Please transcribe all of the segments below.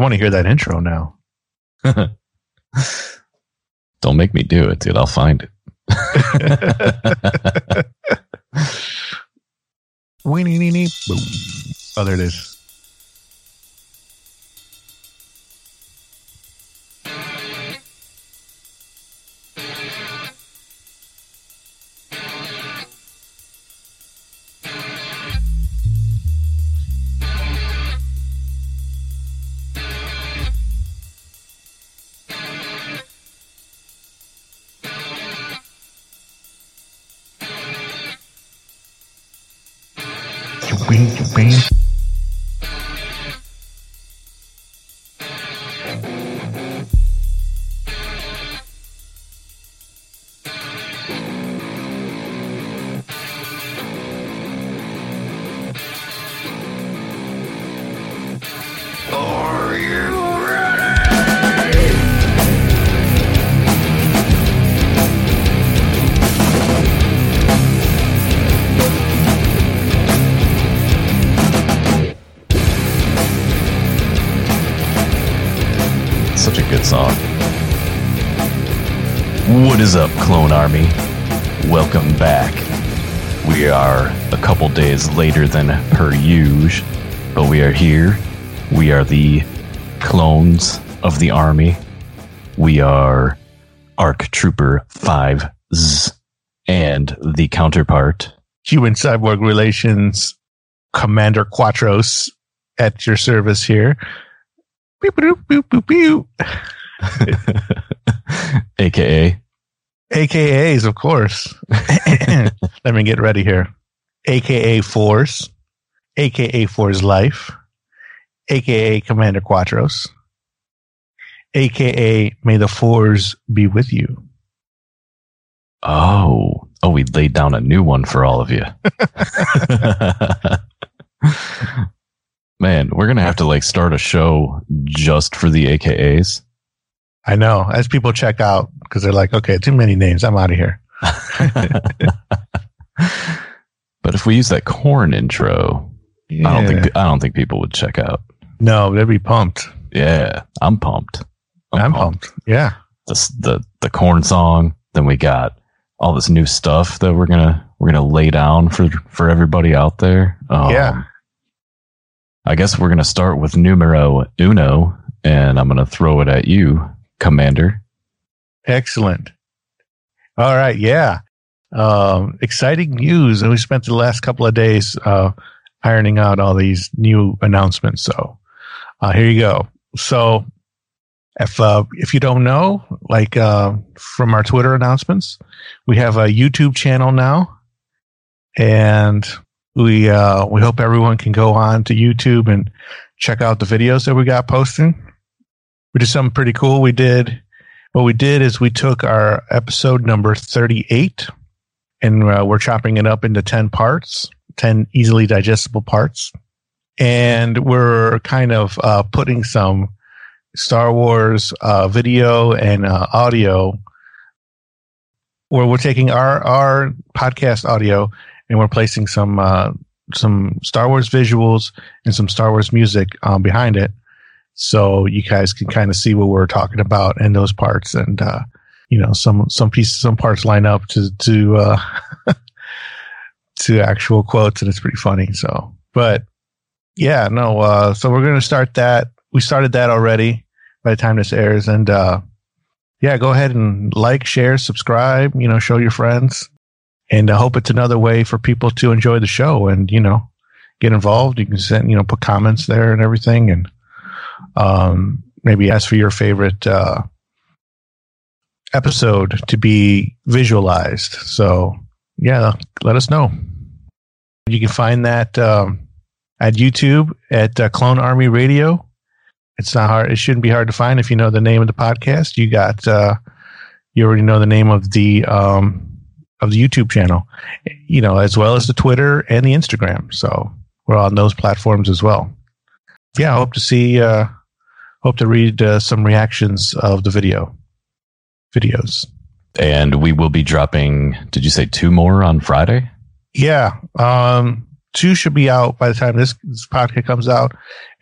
I want to hear that intro now. Don't make me do it, dude. I'll find it. Weenie, boom. Oh, there it is. Usual, but we are here. We are the clones of the army. We are Arc Trooper Fives and the counterpart. Human cyborg relations, Commander Quatros at your service here. AKA AKAs, of course. Let me get ready here. AKA Force, AKA For His Life, AKA Commander Quatros, AKA May the Fours be with you. Oh, oh, we laid down a new one for all of you. Man, we're gonna have to like start a show just for the AKAs. I know. As people check out, because they're like, okay, too many names. I'm out of here. but if we use that corn intro, I don't think I don't think people would check out. No, they'd be pumped. Yeah, I'm pumped. I'm, pumped. Yeah. The the the corn song. Then we got all this new stuff that we're gonna we're gonna lay down for for everybody out there. Um, Yeah. I guess we're gonna start with numero uno, and I'm gonna throw it at you, Commander. Excellent. All right. Yeah. Um, exciting news. And we spent the last couple of days uh, ironing out all these new announcements. So uh, here you go. So if uh, if you don't know, like uh, from our Twitter announcements, we have a YouTube channel now, and we uh, we hope everyone can go on to YouTube and check out the videos that we got posting. We did something pretty cool. We did what we did is we took our episode number 38 and uh, we're chopping it up into 10 parts 10 easily digestible parts. And we're kind of uh, putting some star wars uh, video and uh, audio where we're taking our our podcast audio and we're placing some uh, some star wars visuals and some star wars music um, behind it. So you guys can kind of see what we're talking about in those parts and uh you know some some pieces some parts line up to to uh to actual quotes and it's pretty funny so but yeah no uh so we're gonna start that we started that already by the time this airs and uh yeah go ahead and like share subscribe you know show your friends and i hope it's another way for people to enjoy the show and you know get involved you can send you know put comments there and everything and um, maybe ask for your favorite uh, episode to be visualized. So, yeah, let us know. You can find that um, at YouTube at uh, Clone Army Radio. It's not hard. It shouldn't be hard to find if you know the name of the podcast. You got, uh, you already know the name of the um, of the YouTube channel, you know, as well as the Twitter and the Instagram. So we're on those platforms as well yeah, I hope to see, uh, hope to read uh, some reactions of the video videos. And we will be dropping, did you say two more on Friday? Yeah. Um, two should be out by the time this, this podcast comes out.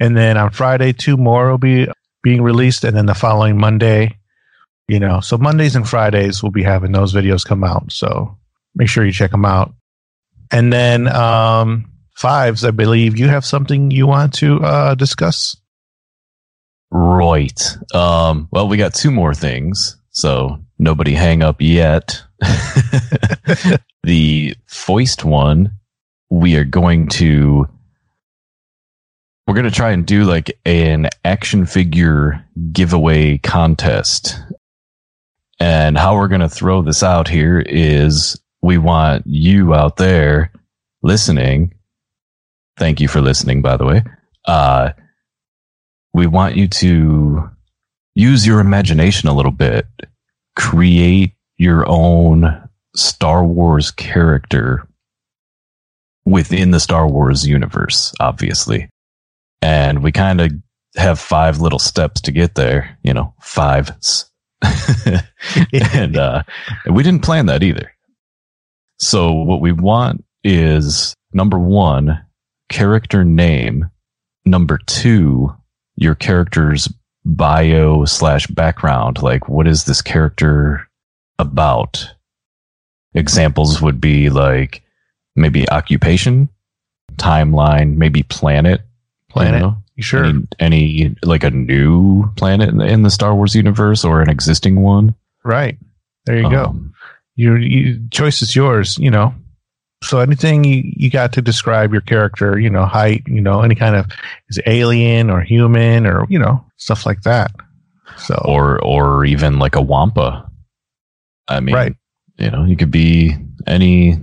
And then on Friday, two more will be being released. And then the following Monday, you know, so Mondays and Fridays we'll be having those videos come out. So make sure you check them out. And then, um, fives, I believe you have something you want to, uh, discuss. Right. Um, well, we got two more things. So nobody hang up yet. the foist one, we are going to we're going to try and do like an action figure giveaway contest. And how we're going to throw this out here is we want you out there listening. Thank you for listening, by the way. Uh, we want you to use your imagination a little bit, create your own Star Wars character within the Star Wars universe, obviously. And we kind of have five little steps to get there, you know, five. and uh, we didn't plan that either. So what we want is number one, character name. Number two, your character's bio slash background. Like, what is this character about? Examples would be like maybe occupation, timeline, maybe planet. Planet. You, know? sure? Any, any, like a new planet in the, in the, Star Wars universe or an existing one? Right. There you um, go. Your, your choice is yours, you know. So anything you, you got to describe your character, you know, height, you know, any kind of is alien or human or, you know, stuff like that. So or or even like a wampa. I mean, right. You know, you could be any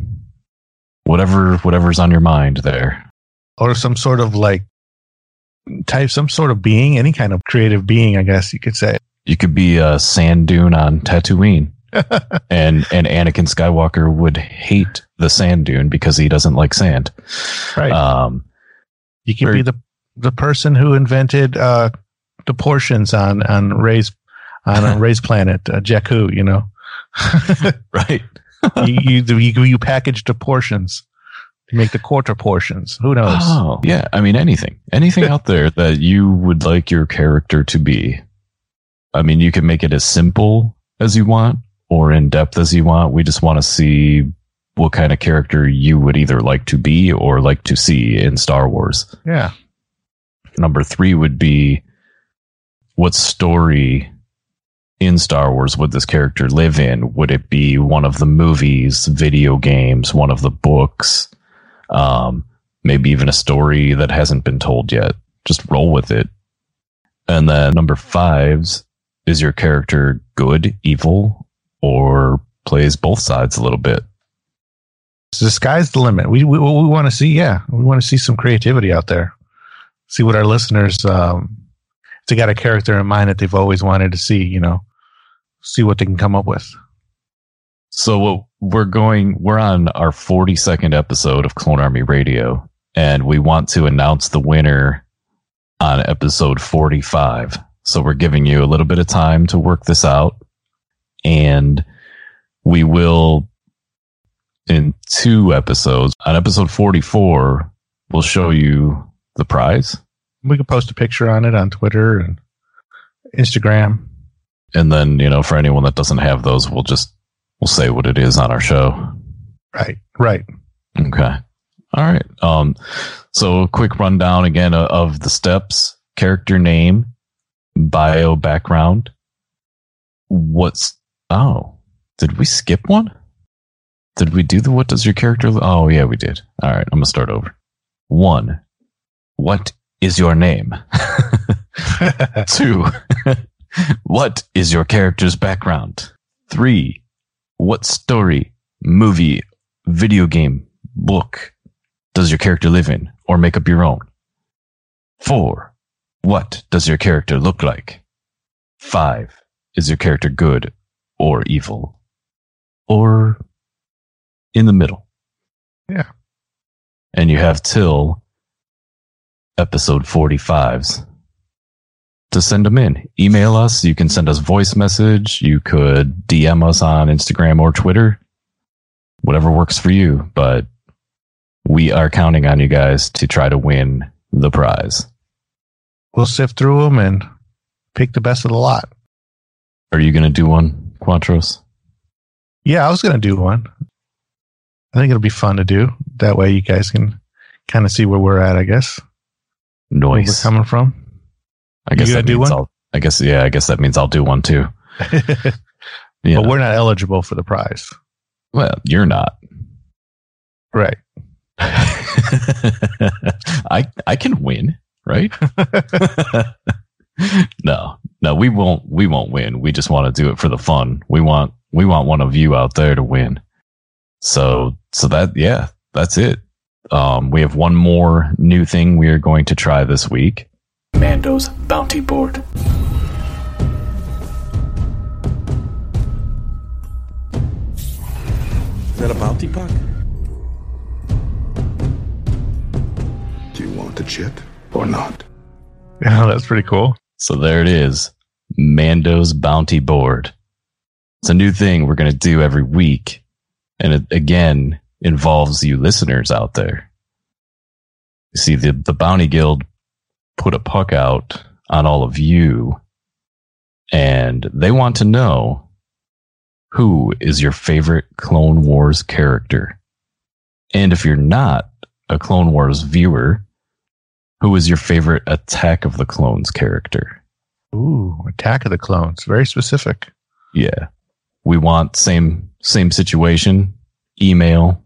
whatever whatever's on your mind there. Or some sort of like type some sort of being, any kind of creative being, I guess you could say. You could be a sand dune on Tatooine. and and Anakin Skywalker would hate the sand dune because he doesn't like sand. Right. Um, you could or, be the the person who invented uh, the portions on on Rey's on a Rey's planet, uh, Jakku. You know. right. you, you you you package the portions to make the quarter portions. Who knows? Oh, yeah. I mean, anything, anything out there that you would like your character to be. I mean, you can make it as simple as you want, or in depth as you want. We just want to see what kind of character you would either like to be or like to see in Star Wars. Yeah. Number three would be what story in Star Wars would this character live in? Would it be one of the movies, video games, one of the books, um, maybe even a story that hasn't been told yet? Just roll with it. And then number fives is your character good, evil, or plays both sides a little bit. So the sky's the limit. We we, we want to see, yeah, we want to see some creativity out there. See what our listeners, um, they got a character in mind that they've always wanted to see, you know, see what they can come up with. So we're going, we're on our 42nd episode of Clone Army Radio, and we want to announce the winner on episode 45. So we're giving you a little bit of time to work this out and we will in two episodes on episode 44 we'll show you the prize we can post a picture on it on twitter and instagram and then you know for anyone that doesn't have those we'll just we'll say what it is on our show right right okay all right um so a quick rundown again of the steps character name bio background what's Oh, did we skip one? Did we do the what does your character? Oh, yeah, we did. All right, I'm gonna start over. One, what is your name? Two, what is your character's background? Three, what story, movie, video game, book does your character live in or make up your own? Four, what does your character look like? Five, is your character good or evil or in the middle. Yeah. And you have till episode 45s to send them in. Email us. You can send us voice message. You could DM us on Instagram or Twitter. Whatever works for you. But we are counting on you guys to try to win the prize. We'll sift through them and pick the best of the lot. Are you going to do one, Quatros? Yeah, I was going to do one. I think it'll be fun to do. That way you guys can kind of see where we're at, I guess. Where we're Noise. coming from. I guess You that do means one? I'll. I guess yeah. I guess that means I'll do one too. but we're not eligible for the prize. well, you're not. Right. I I can win, right? no, no, we won't. We won't win. We just want to do it for the fun. We want we want one of you out there to win. So so that yeah, that's it. Um, we have one more new thing we are going to try this week. Mando's bounty board. Is that a bounty puck? Do you want the chip or not? Yeah, that's pretty cool. So there it is. Mando's bounty board. It's a new thing we're going to do every week. And it again involves you listeners out there. You see, the, the bounty guild put a puck out on all of you and they want to know who is your favorite Clone Wars character. And if you're not a Clone Wars viewer, who is your favorite Attack of the Clones character? Ooh, Attack of the Clones. Very specific. Yeah. We want same same situation. Email,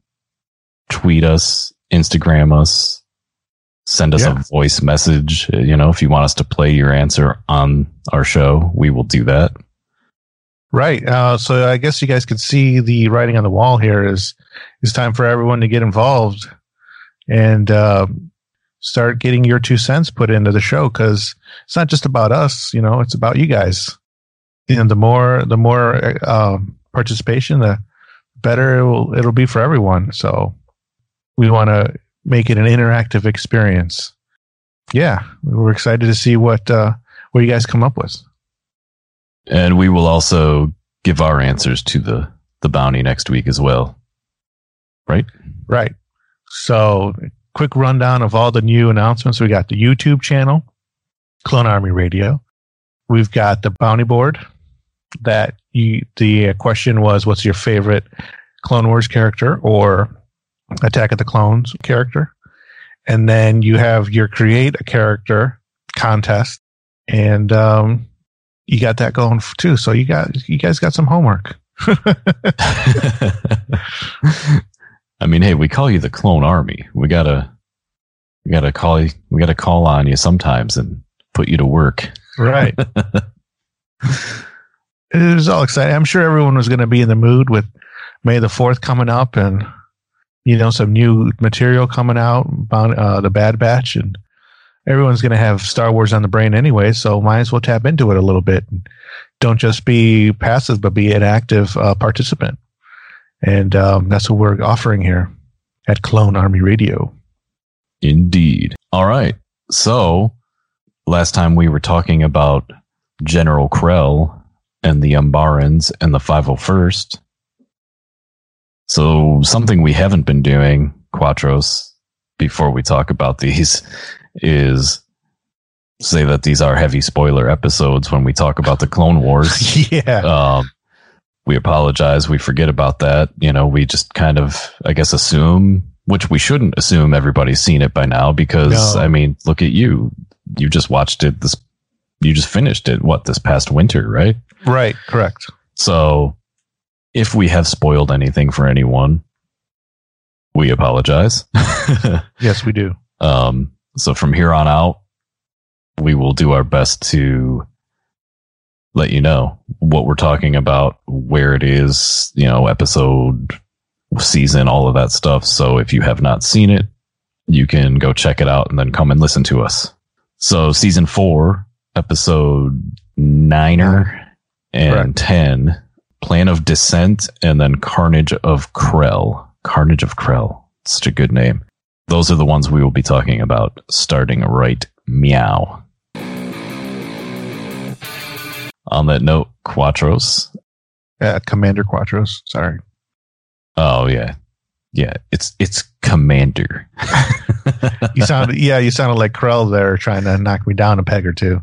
tweet us, Instagram us, send us Yeah. a voice message. Uh, You know, if you want us to play your answer on our show, we will do that. Right. Uh, so I guess you guys can see the writing on the wall here is it's time for everyone to get involved and uh, start getting your two cents put into the show because it's not just about us. You know, it's about you guys. And the more the more uh, participation, the better it will, it'll be for everyone. So we want to make it an interactive experience. Yeah, we're excited to see what uh, what you guys come up with. And we will also give our answers to the the bounty next week as well. Right? Right. So, quick rundown of all the new announcements. We got the YouTube channel, Clone Army Radio. We've got the bounty board. That you, the question was, what's your favorite Clone Wars character or Attack of the Clones character? And then you have your create a character contest, and um, you got that going too. So you got you guys got some homework. I mean, hey, we call you the clone army. We gotta, we gotta call you, we gotta call on you sometimes and put you to work. Right. it was all exciting. I'm sure everyone was going to be in the mood with May the 4th coming up and, you know, some new material coming out about uh, the Bad Batch. And everyone's going to have Star Wars on the brain anyway. So might as well tap into it a little bit. Don't just be passive, but be an active uh, participant. And um, that's what we're offering here at Clone Army Radio. Indeed. All right. So last time we were talking about General Krell and the Umbarans and the 501st. So something we haven't been doing, Quatros, before we talk about these is say that these are heavy spoiler episodes when we talk about the Clone Wars. yeah. um, we apologize. We forget about that. You know, we just kind of, I guess, assume, which we shouldn't assume everybody's seen it by now because, No. I mean, look at you. You just watched it this, you just finished it, what, this past winter, right? right. Correct. So if we have spoiled anything for anyone, we apologize. Yes, we do. Um, so from here on out, we will do our best to let you know what we're talking about, where it is, you know, episode, season, all of that stuff. So if you have not seen it, you can go check it out and then come and listen to us. So season four, episode niner and Correct. 10, plan of descent and then carnage of Krell. Carnage of Krell. Such a good name. Those are the ones we will be talking about starting right meow. On that note, Quatros. Uh, Commander Quattros. Sorry. Oh, yeah. Yeah, it's it's Commander. You sounded, yeah, you sounded like Krell there trying to knock me down a peg or two.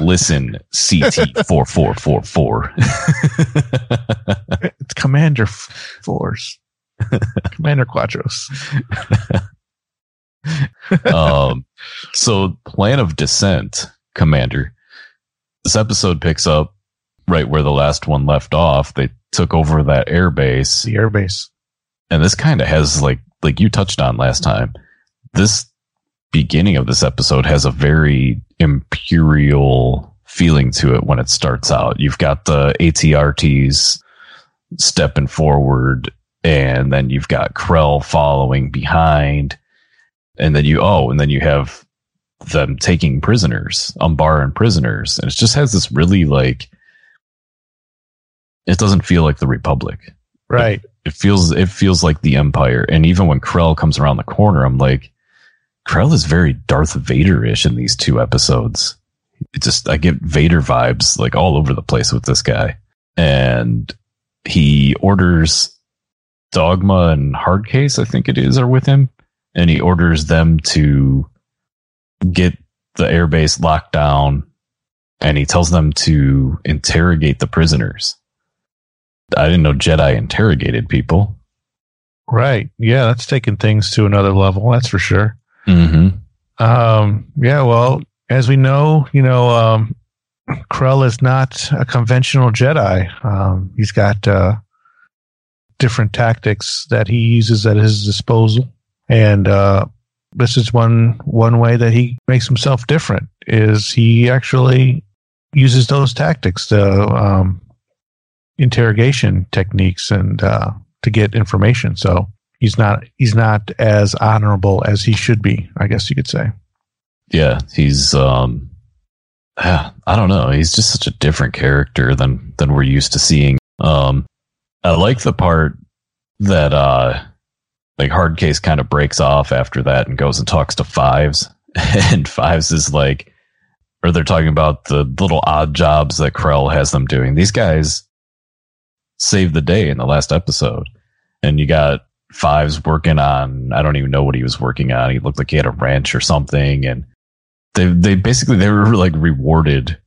Listen, CT four four four four. It's Commander Force, Commander Quatros. um, so plan of descent, Commander. This episode picks up right where the last one left off. They took over that airbase. The airbase. And this kind of has like like you touched on last time. This beginning of this episode has a very imperial feeling to it when it starts out. You've got the ATRTs stepping forward, and then you've got Krell following behind, and then you oh, and then you have them taking prisoners, Umbaran prisoners, and it just has this really like it doesn't feel like the Republic Right. It feels it feels like the Empire. And even when Krell comes around the corner, I'm like, Krell is very Darth Vader-ish in these two episodes. It just I get Vader vibes like all over the place with this guy. And he orders Dogma and Hardcase, I think it is, are with him. And he orders them to get the airbase locked down and he tells them to interrogate the prisoners. I didn't know Jedi interrogated people. Right. Yeah, that's taking things to another level. That's for sure. Mm-hmm. Um, yeah, well, as we know, you know, um, Krell is not a conventional Jedi. Um, he's got uh, different tactics that he uses at his disposal, and uh, this is one one way that he makes himself different. Is he actually uses those tactics, the um, interrogation techniques, and uh, to get information. So he's not he's not as honorable as he should be. I guess you could say. Yeah, he's um ah, I don't know, he's just such a different character than than we're used to seeing. Um I like the part that uh like Hardcase kind of breaks off after that and goes and talks to Fives and Fives is like or they're talking about the little odd jobs that Krell has them doing. These guys saved the day in the last episode. And you got Fives working on I don't even know what he was working on. He looked like he had a wrench or something and they they basically they were like rewarded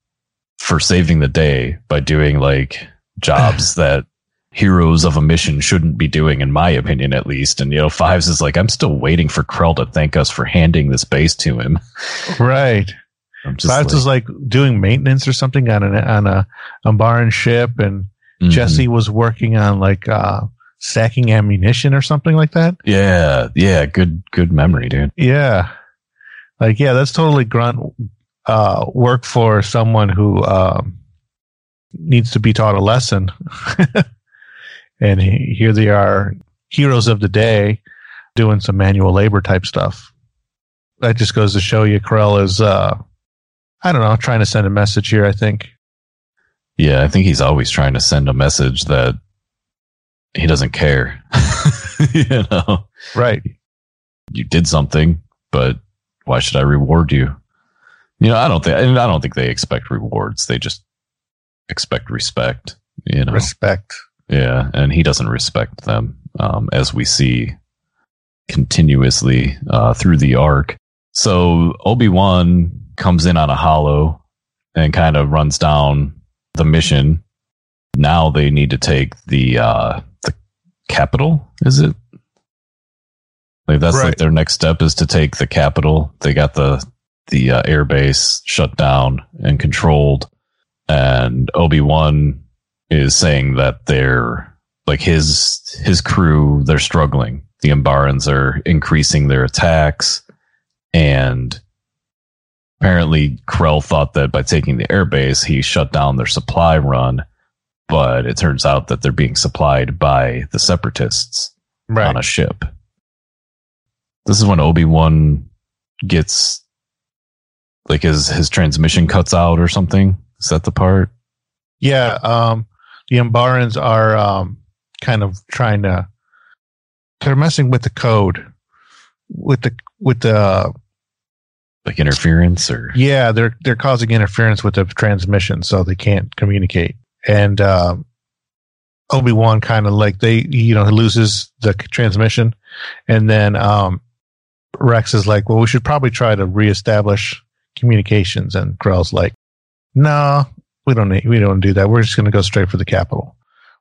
for saving the day by doing like jobs that heroes of a mission shouldn't be doing in my opinion at least and you know fives is like i'm still waiting for krell to thank us for handing this base to him Right. Fives was like doing maintenance or something on an on a Umbaran ship, and mhm. Jesse was working on like uh, stacking ammunition or something like that. yeah yeah good good memory dude Yeah, like yeah, that's totally grunt uh, work for someone who um, needs to be taught a lesson. and he, here they are, heroes of the day, doing some manual labor type stuff. That just goes to show you, Krell is, uh, I don't know, trying to send a message here. I think. Yeah i think he's always trying to send a message that he doesn't care you know Right. you did something, but why should I reward you? You know, I don't think, and I don't think they expect rewards. They just expect respect. You know, Respect. yeah, and he doesn't respect them, um, as we see continuously uh, through the arc. So Obi Wan comes in on a holo and kind of runs down the mission. Now they need to take the uh, the capital. Is it? Like that's like their next step is to take the capital. They got the the uh, air base shut down and controlled, and Obi Wan is saying that they're like his his crew. They're struggling. The Umbarans are increasing their attacks, and apparently Krell thought that by taking the airbase, he shut down their supply run. But it turns out that they're being supplied by the separatists Right. on a ship. This is when Obi Wan gets like his his transmission cuts out or something. Is that the part? Yeah, um, the Umbarans are um, kind of trying to. They're messing with the code, with the with the Like interference or yeah. They're they're causing interference with the transmission, so they can't communicate. And um, Obi Wan kind of like they, you know, loses the transmission, and then um, Rex is like, "Well, we should probably try to reestablish communications." And Krell's like, "No, we don't need, we don't do that. We're just going to go straight for the capital.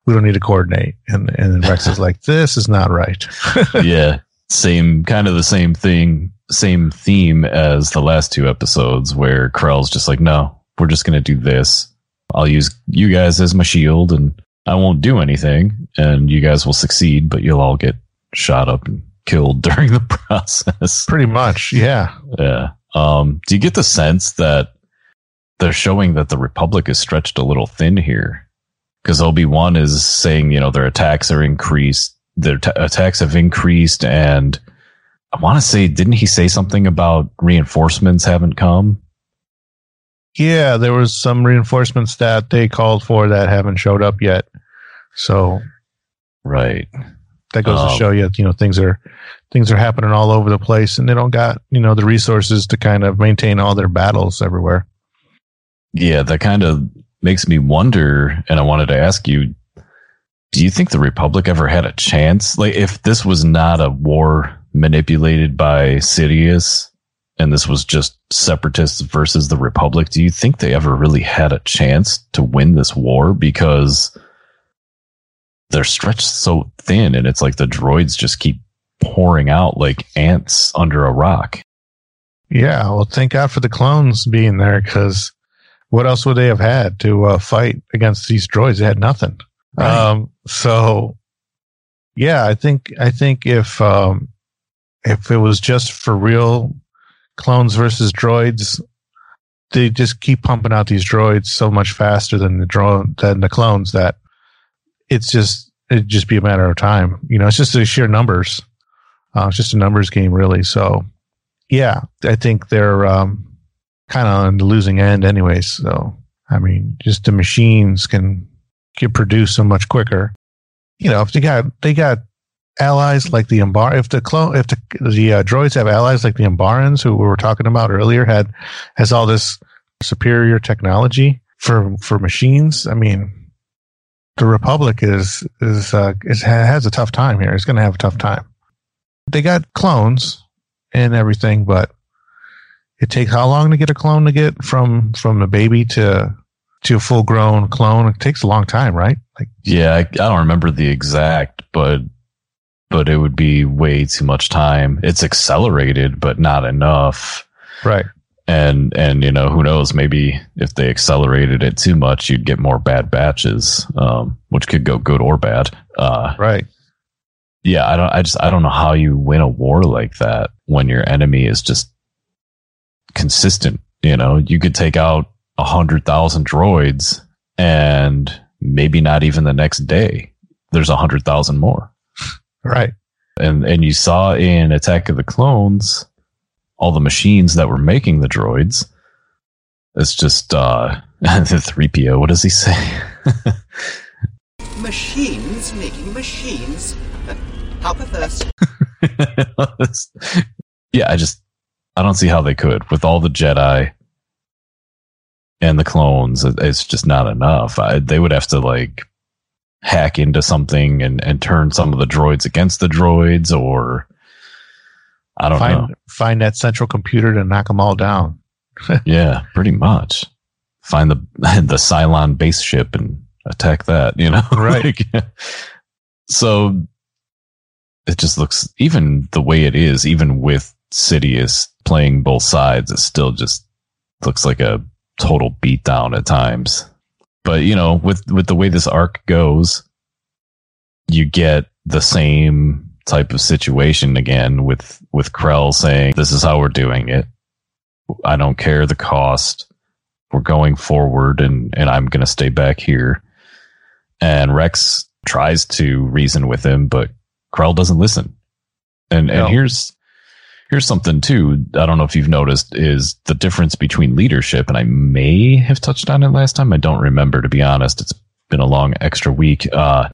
We don't need to coordinate." And and Rex is like, "This is not right." yeah, same kind of the same thing, same theme as the last two episodes where Krell's just like, "No, we're just going to do this. I'll use you guys as my shield and I won't do anything and you guys will succeed, but you'll all get shot up and killed during the process. Pretty much, yeah. Yeah. Um, do you get the sense that they're showing that the Republic is stretched a little thin here? Because Obi Wan is saying, you know, their attacks are increased, their t- attacks have increased, and I want to say, didn't he say something about reinforcements haven't come? Yeah, there was some reinforcements that they called for that haven't showed up yet. So Right. that goes Um, to show you, you know, things are things are happening all over the place, and they don't got you know the resources to kind of maintain all their battles everywhere. Yeah, that kind of makes me wonder, and I wanted to ask you do you think the Republic ever had a chance? Like, if this was not a war manipulated by Sidious and this was just separatists versus the Republic, do you think they ever really had a chance to win this war? Because they're stretched so thin, and it's like the droids just keep pouring out like ants under a rock. Yeah, well, thank God for the clones being there because what else would they have had to uh, fight against these droids? They had nothing. Right. Um, so, yeah, I think I think if um, if it was just for real clones versus droids, they just keep pumping out these droids so much faster than the drone than the clones that it's just it'd just be a matter of time. You know, it's just the sheer numbers. Uh, it's just a numbers game, really. So, yeah, I think they're um, kind of on the losing end, anyways. So, I mean, just the machines can can produce so much quicker. You know, if they got they got allies like the Umbar, if the clone, if the the uh, droids have allies like the Umbarans, who we were talking about earlier, had has all this superior technology for for machines. I mean, the Republic is is uh, is has a tough time here. It's going to have a tough time. They got clones and everything, but it takes how long to get a clone to get from from a baby to to a full grown clone? It takes a long time, right? Like Yeah, I, I don't remember the exact, but but it would be way too much time. It's accelerated, but not enough. right, And and you know who knows? Maybe if they accelerated it too much, you'd get more bad batches, um, which could go good or bad. Uh, right. yeah, I don't. I just I don't know how you win a war like that when your enemy is just consistent. You know, you could take out a hundred thousand droids, and maybe not even the next day. There's a hundred thousand more. Right. and and you saw in Attack of the Clones all the machines that were making the droids. It's just uh the three PO. What does he say? Machines making machines. How perverse. yeah, I just I don't see how they could with all the Jedi and the clones. It's just not enough. I, they would have to like hack into something and and turn some of the droids against the droids, or I don't know. Find find that central computer to knock them all down. Yeah, pretty much. Find the the Cylon base ship and attack that, you know? Right. Like, so it just looks even the way it is, even with Sidious playing both sides, it still just looks like a total beatdown at times. But you know, with with the way this arc goes, you get the same type of situation again with with Krell saying, "This is how we're doing it. I don't care the cost. We're going forward, and and I'm going to stay back here." And Rex tries to reason with him, but Krell doesn't listen. And No. and here's here's something too. I don't know if you've noticed is the difference between leadership, and I may have touched on it last time. I don't remember to be honest. It's been a long extra week. Uh,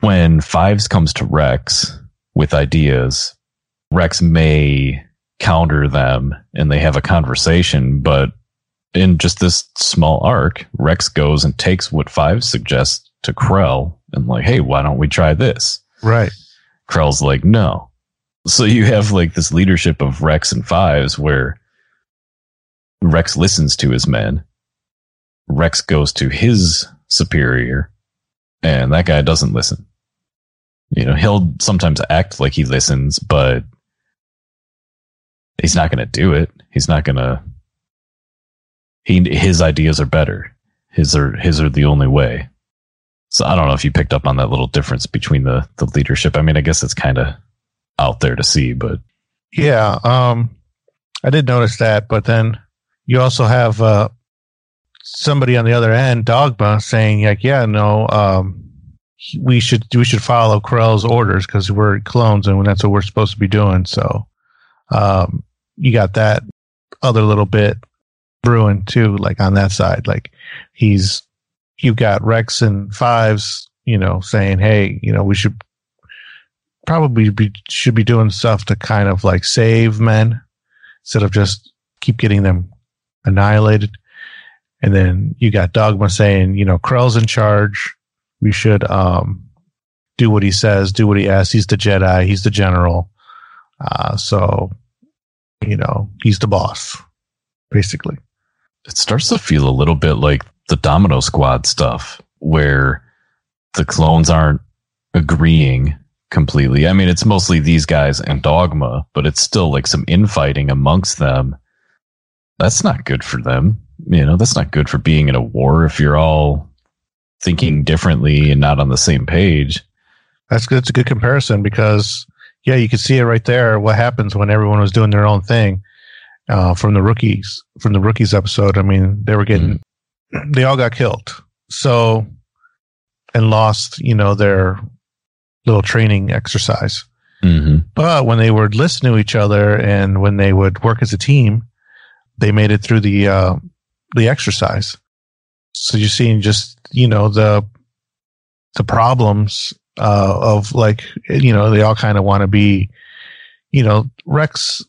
when Fives comes to Rex with ideas, Rex may counter them and they have a conversation, but in just this small arc, Rex goes and takes what Fives suggests to Krell and like, hey, why don't we try this? Right. Krell's like, no. So you have like this leadership of Rex and Fives where Rex listens to his men. Rex goes to his superior, and that guy doesn't listen. You know, he'll sometimes act like he listens, but he's not going to do it. He's not going to. He his ideas are better. His are his are the only way. So I don't know if you picked up on that little difference between the the leadership. I mean, I guess it's kind of out there to see, but Yeah. Um, I did notice that, but then you also have uh, somebody on the other end, Dogma, saying like, "Yeah, no, um, we should we should follow Krell's orders because we're clones and that's what we're supposed to be doing." So, um, you got that other little bit brewing too, like on that side. Like he's you've got Rex and Fives, you know, saying, "Hey, you know, we should probably be should be doing stuff to kind of like save men instead of just keep getting them annihilated." And then you got Dogma saying, "You know, Krell's in charge. We should um, do what he says, do what he asks. He's the Jedi. He's the general. Uh, so, you know, he's the boss, basically." it starts to feel a little bit like the Domino Squad stuff, where the clones aren't agreeing completely. I mean, it's mostly these guys and Dogma, but it's still like some infighting amongst them. That's not good for them. You know, that's not good for being in a war if you're all thinking differently and not on the same page. That's good. It's a good comparison because, yeah, you can see it right there. What happens when everyone was doing their own thing uh, from the rookies from the rookies episode? I mean, they were getting, they all got killed. So, and lost, you know, their little training exercise. Mm-hmm. But when they would listen to each other and when they would work as a team, they made it through the uh, the exercise. So you're seeing just you know the the problems uh, of like you know they all kind of want to be you know Rex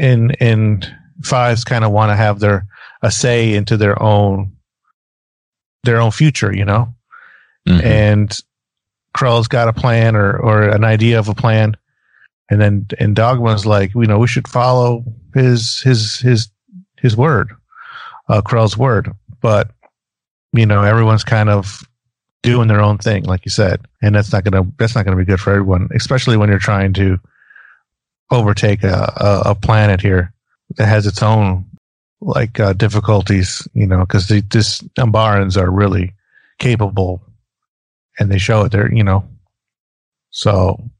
and and Fives kind of want to have their a say into their own their own future, you know, Mhm. and Krell's got a plan or or an idea of a plan, and then and Dogma's like, you know, we should follow his his his his word, uh, Krell's word, but you know, everyone's kind of doing their own thing, like you said, and that's not gonna that's not gonna be good for everyone, especially when you're trying to overtake a a, a planet here that has its own like uh, difficulties, you know, because this Umbarans are really capable and they show it there, you know. So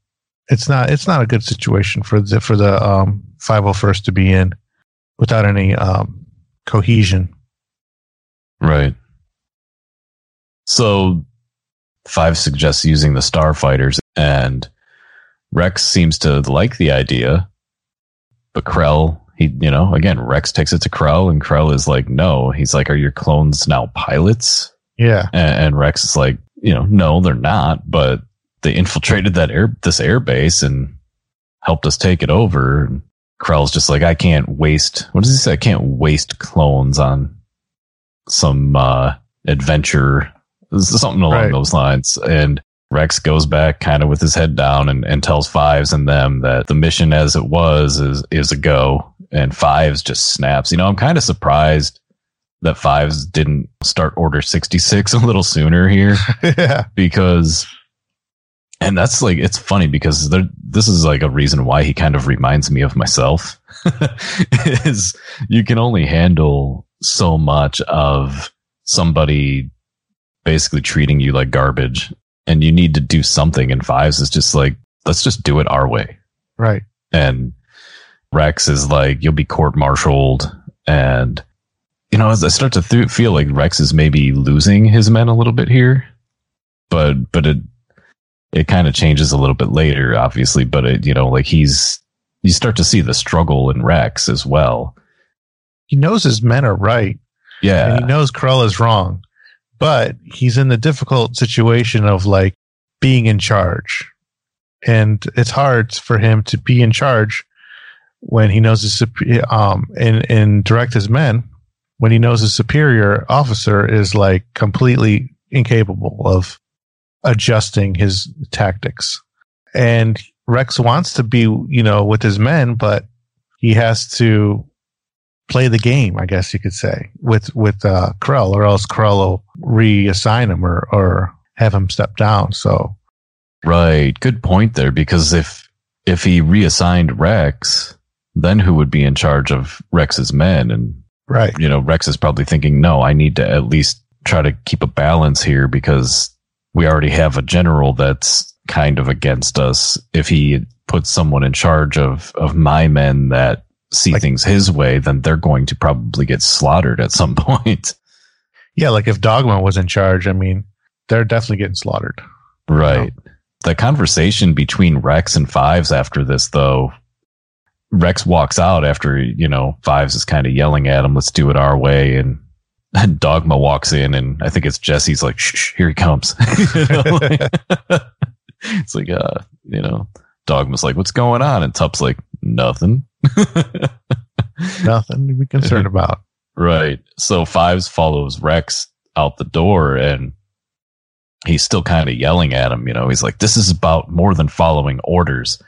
it's not it's not a good situation for the for the um 501st to be in without any um cohesion. Right. So, Five suggests using the starfighters, and Rex seems to like the idea, but Krell, he, you know, again, Rex takes it to Krell, and Krell is like, no. He's like, are your clones now pilots? Yeah. And, and Rex is like, you know, no, they're not, but they infiltrated that air, this air base and helped us take it over. And Krell's just like, I can't waste, what does he say? I can't waste clones on some, uh, adventure, something along Right. those lines. And Rex goes back kind of with his head down and, and tells Fives and them that the mission as it was is, is a go. And Fives just snaps. You know, I'm kind of surprised that Fives didn't start Order 66 a little sooner here yeah. because and that's like it's funny because there, this is like a reason why he kind of reminds me of myself is you can only handle so much of somebody basically treating you like garbage and you need to do something and fives is just like let's just do it our way Right. and Rex is like, you'll be court martialed. And, you know, as I start to th- feel like Rex is maybe losing his men a little bit here, but, but it, it kind of changes a little bit later, obviously. But it, you know, like he's, you start to see the struggle in Rex as well. He knows his men are right Yeah. and he knows Krell is wrong, but he's in the difficult situation of like being in charge. And it's hard for him to be in charge when he knows his um and and direct his men when he knows his superior officer is like completely incapable of adjusting his tactics. And Rex wants to be, you know, with his men, but he has to play the game, I guess you could say, with with uh, Krell, or else Krell will reassign him or or have him step down. So, right, good point there. Because if if he reassigned Rex, then who would be in charge of Rex's men? And right, you know, Rex is probably thinking, no, I need to at least try to keep a balance here because we already have a general that's kind of against us. If he puts someone in charge of of my men that see like, things his way, then they're going to probably get slaughtered at some point. Yeah, like if Dogma was in charge, I mean, they're definitely getting slaughtered. Right. You know? The conversation between Rex and Fives after this, though, Rex walks out after, you know, Fives is kind of yelling at him, let's do it our way. And, and Dogma walks in, and I think it's Jesse's like, shh, shh here he comes. it's like, uh, you know, Dogma's like, what's going on? And Tup's like, nothing. Nothing to be concerned about. Right. So Fives follows Rex out the door and he's still kind of yelling at him. You know, he's like, this is about more than following orders.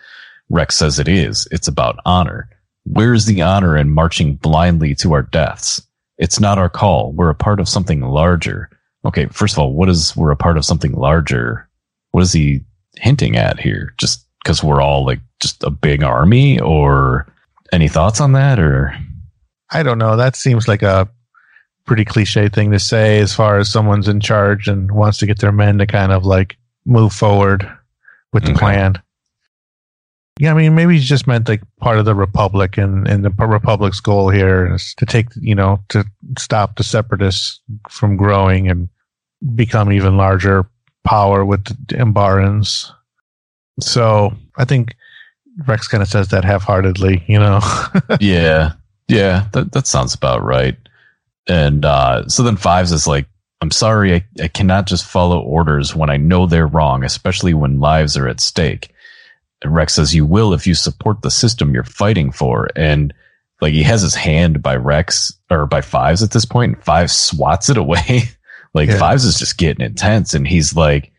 Rex says it is. It's about honor. Where's the honor in marching blindly to our deaths? It's not our call. We're a part of something larger. Okay, first of all, what is we're a part of something larger? What is he hinting at here? Just because we're all like just a big army or any thoughts on that or I don't know. That seems like a pretty cliche thing to say as far as someone's in charge and wants to get their men to kind of like move forward with the okay. plan. Yeah, I mean, maybe he just meant like part of the Republic, and, and the Republic's goal here is to take, you know, to stop the separatists from growing and become even larger power with the Umbarans. So I think Rex kind of says that half-heartedly, you know. yeah, yeah, that that sounds about right. And uh, so then Fives is like, "I'm sorry, I, I cannot just follow orders when I know they're wrong, especially when lives are at stake." And Rex says, "You will if you support the system you're fighting for." And like he has his hand by Rex or by Fives at this point, and Fives swats it away. like yeah. Fives is just getting intense, and he's like,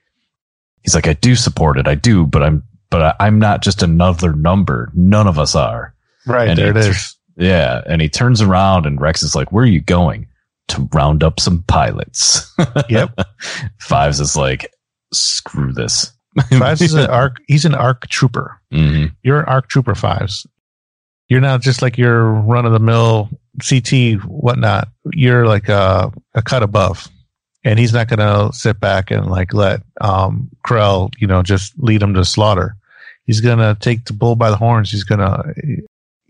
he's like, "I do support it, I do, but I'm but I, am not just another number. None of us are. Right. And there it is. Yeah. And he turns around and Rex is like, where are you going? To round up some pilots. Yep. Fives is like, screw this. Fives is an arc. He's an arc trooper. Mm-hmm. You're an arc trooper, Fives. You're not just like your run of the mill CT whatnot. You're like a, a cut above and he's not going to sit back and like let um, Krell, you know, just lead him to slaughter he's gonna take the bull by the horns. He's gonna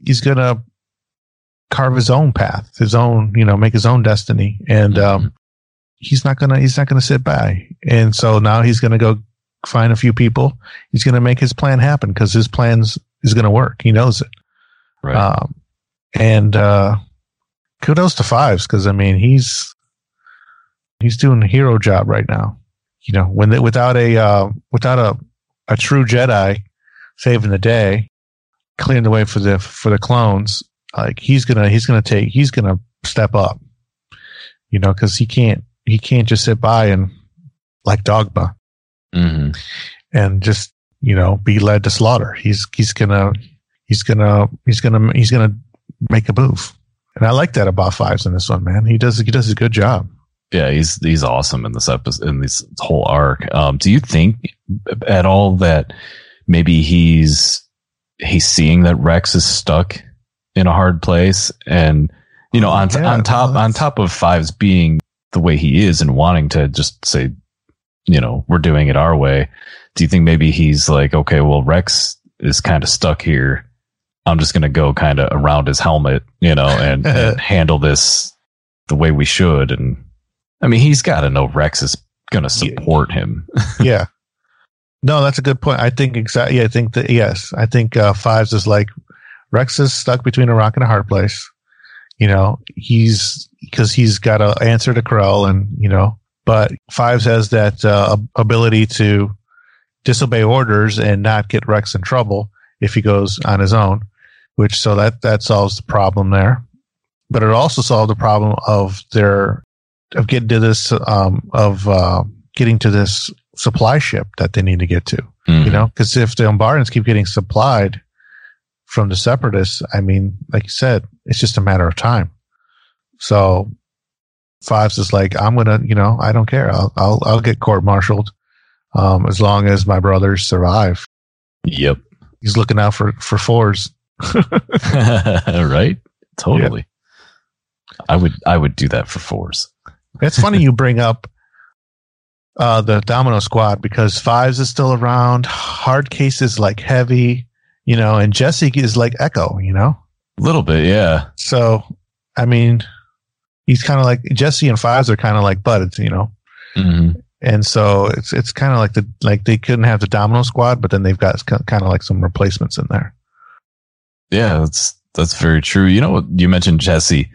he's gonna carve his own path, his own you know, make his own destiny, and mm-hmm. um, he's not gonna he's not gonna sit by. And so now he's gonna go find a few people. He's gonna make his plan happen because his plans is gonna work. He knows it. Right. Um, and uh, kudos to Fives because I mean he's he's doing a hero job right now. You know, when they, without a uh, without a a true Jedi saving the day, clearing the way for the for the clones. Like he's gonna he's gonna take he's gonna step up, you know, because he can't he can't just sit by and like dogma mm-hmm. and just you know be led to slaughter. He's he's gonna he's gonna he's gonna he's gonna make a move. And I like that about Fives in this one, man. He does he does a good job. Yeah, he's he's awesome in this episode in this whole arc. Um, do you think at all that maybe he's he's seeing that Rex is stuck in a hard place, and you know, on yeah, on top on top of Fives being the way he is and wanting to just say, you know, we're doing it our way. Do you think maybe he's like, okay, well, Rex is kind of stuck here. I'm just going to go kind of around his helmet, you know, and, and handle this the way we should. And I mean, he's got to know Rex is going to support him. yeah. No, that's a good point. I think exactly. I think that yes, I think uh, Fives is like Rex is stuck between a rock and a hard place. You know, he's because he's got to answer to Krell, and you know, but Fives has that uh, ability to disobey orders and not get Rex in trouble if he goes on his own. Which so that that solves the problem there, but it also solved the problem of their of getting to this um, of uh, getting to this supply ship that they need to get to. Mhm. You know, because if the Umbarans keep getting supplied from the Separatists, I mean, like you said, it's just a matter of time. So Fives is like, I'm gonna, you know, I don't care. I'll I'll, I'll get court martialed um, as long as my brothers survive. Yep. He's looking out for for fours. right? Totally. I would I would do that for fours. It's funny you bring up uh, the Domino Squad because Fives is still around. Hardcase's like heavy, you know, and Jesse is like Echo, you know. A little bit, yeah. So, I mean, he's kind of like Jesse and Fives are kind of like buds, you know. hmm And so it's it's kind of like the like they couldn't have the Domino Squad, but then they've got kind of like some replacements in there. Yeah, that's that's very true. You know you mentioned Jesse.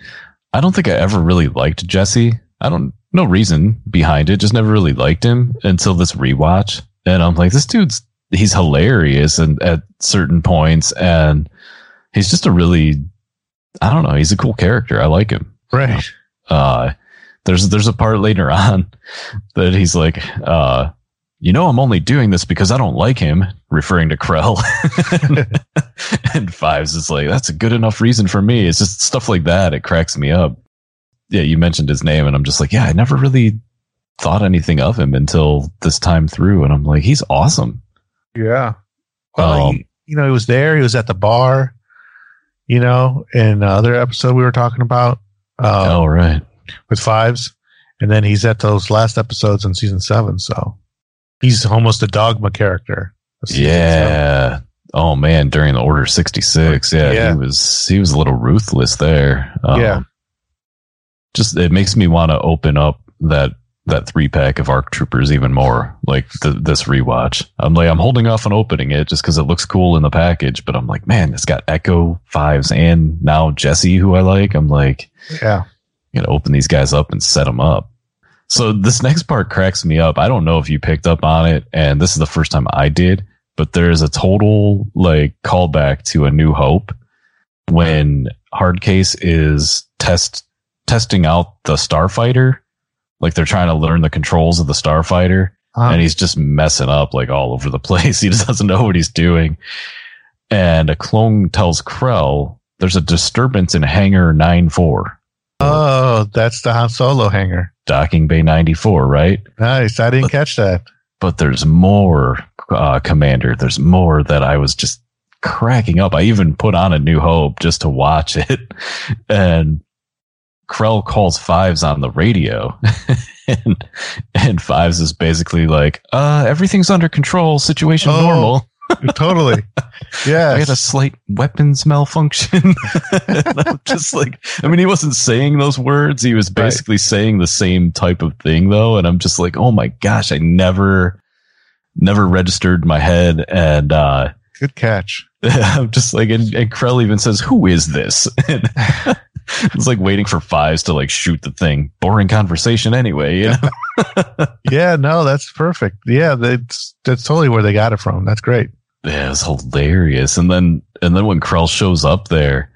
I don't think I ever really liked Jesse. I don't no reason behind it. Just never really liked him until this rewatch. And I'm like, this dude's he's hilarious and at certain points and he's just a really I don't know, he's a cool character. I like him. Right. uh there's there's a part later on that he's like uh you know i'm only doing this because i don't like him referring to krell and fives is like that's a good enough reason for me it's just stuff like that it cracks me up yeah you mentioned his name and i'm just like yeah i never really thought anything of him until this time through and i'm like he's awesome Yeah. Well, Um, he- you know, he was there. He was at the bar. You know, in the other episode we were talking about uh, oh right with Fives, and then he's at those last episodes in season seven. So he's almost a dogma character. season seven. yeah oh man during the order 66 yeah, Yeah. he was he was a little ruthless there Um, Yeah. just it makes me want to open up that that three pack of arc troopers even more like th- this rewatch. I'm like i'm holding off on opening it just because it looks cool in the package but i'm like man it's got echo fives and now jesse who i like. I'm like yeah. you know open these guys up and set them up. So this next part cracks me up. I don't know if you picked up on it and this is the first time i did but there's a total like callback to a new hope when hardcase is test testing out the starfighter like they're trying to learn the controls of the starfighter Uh, and he's just messing up like all over the place. He just doesn't know what he's doing. And a clone tells Krell there's a disturbance in hangar 94, oh, that's the Han Solo hangar. docking bay 94, right? Nice. I didn't catch that. But there's more, uh, Commander. There's more that I was just cracking up. I even put on a New Hope just to watch it. And Krell calls Fives on the radio. and, and Fives is basically like, uh, everything's under control, situation Oh, normal. totally. Yeah. I had a slight weapons malfunction. I'm just like, I mean, he wasn't saying those words. He was Right. basically saying the same type of thing though. And I'm just like, oh my gosh, I never, never registered my head. And, uh, Good catch. I'm just like, and, and Krell even says, who is this? And it's like waiting for fives to like shoot the thing. Boring conversation anyway. You know? Yeah. No, that's perfect. Yeah. That's, that's totally where they got it from. That's great. Yeah, it was hilarious. And then and then when Krell shows up there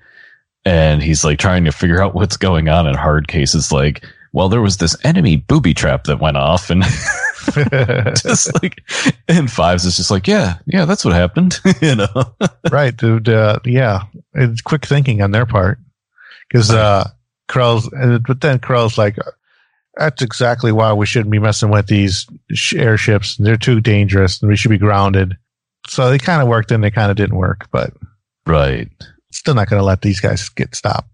and he's like trying to figure out what's going on in Hardcase's like, well, there was this enemy booby trap that went off and just like and fives is just like, Yeah, yeah, that's what happened. you know. right, dude. Uh, yeah, it's quick thinking on their part because uh, Krell's, but then Krell's like, that's exactly why we shouldn't be messing with these airships. They're too dangerous, and we should be grounded. So they kind of worked, and they kind of didn't work, but right. still not going to let these guys get stopped.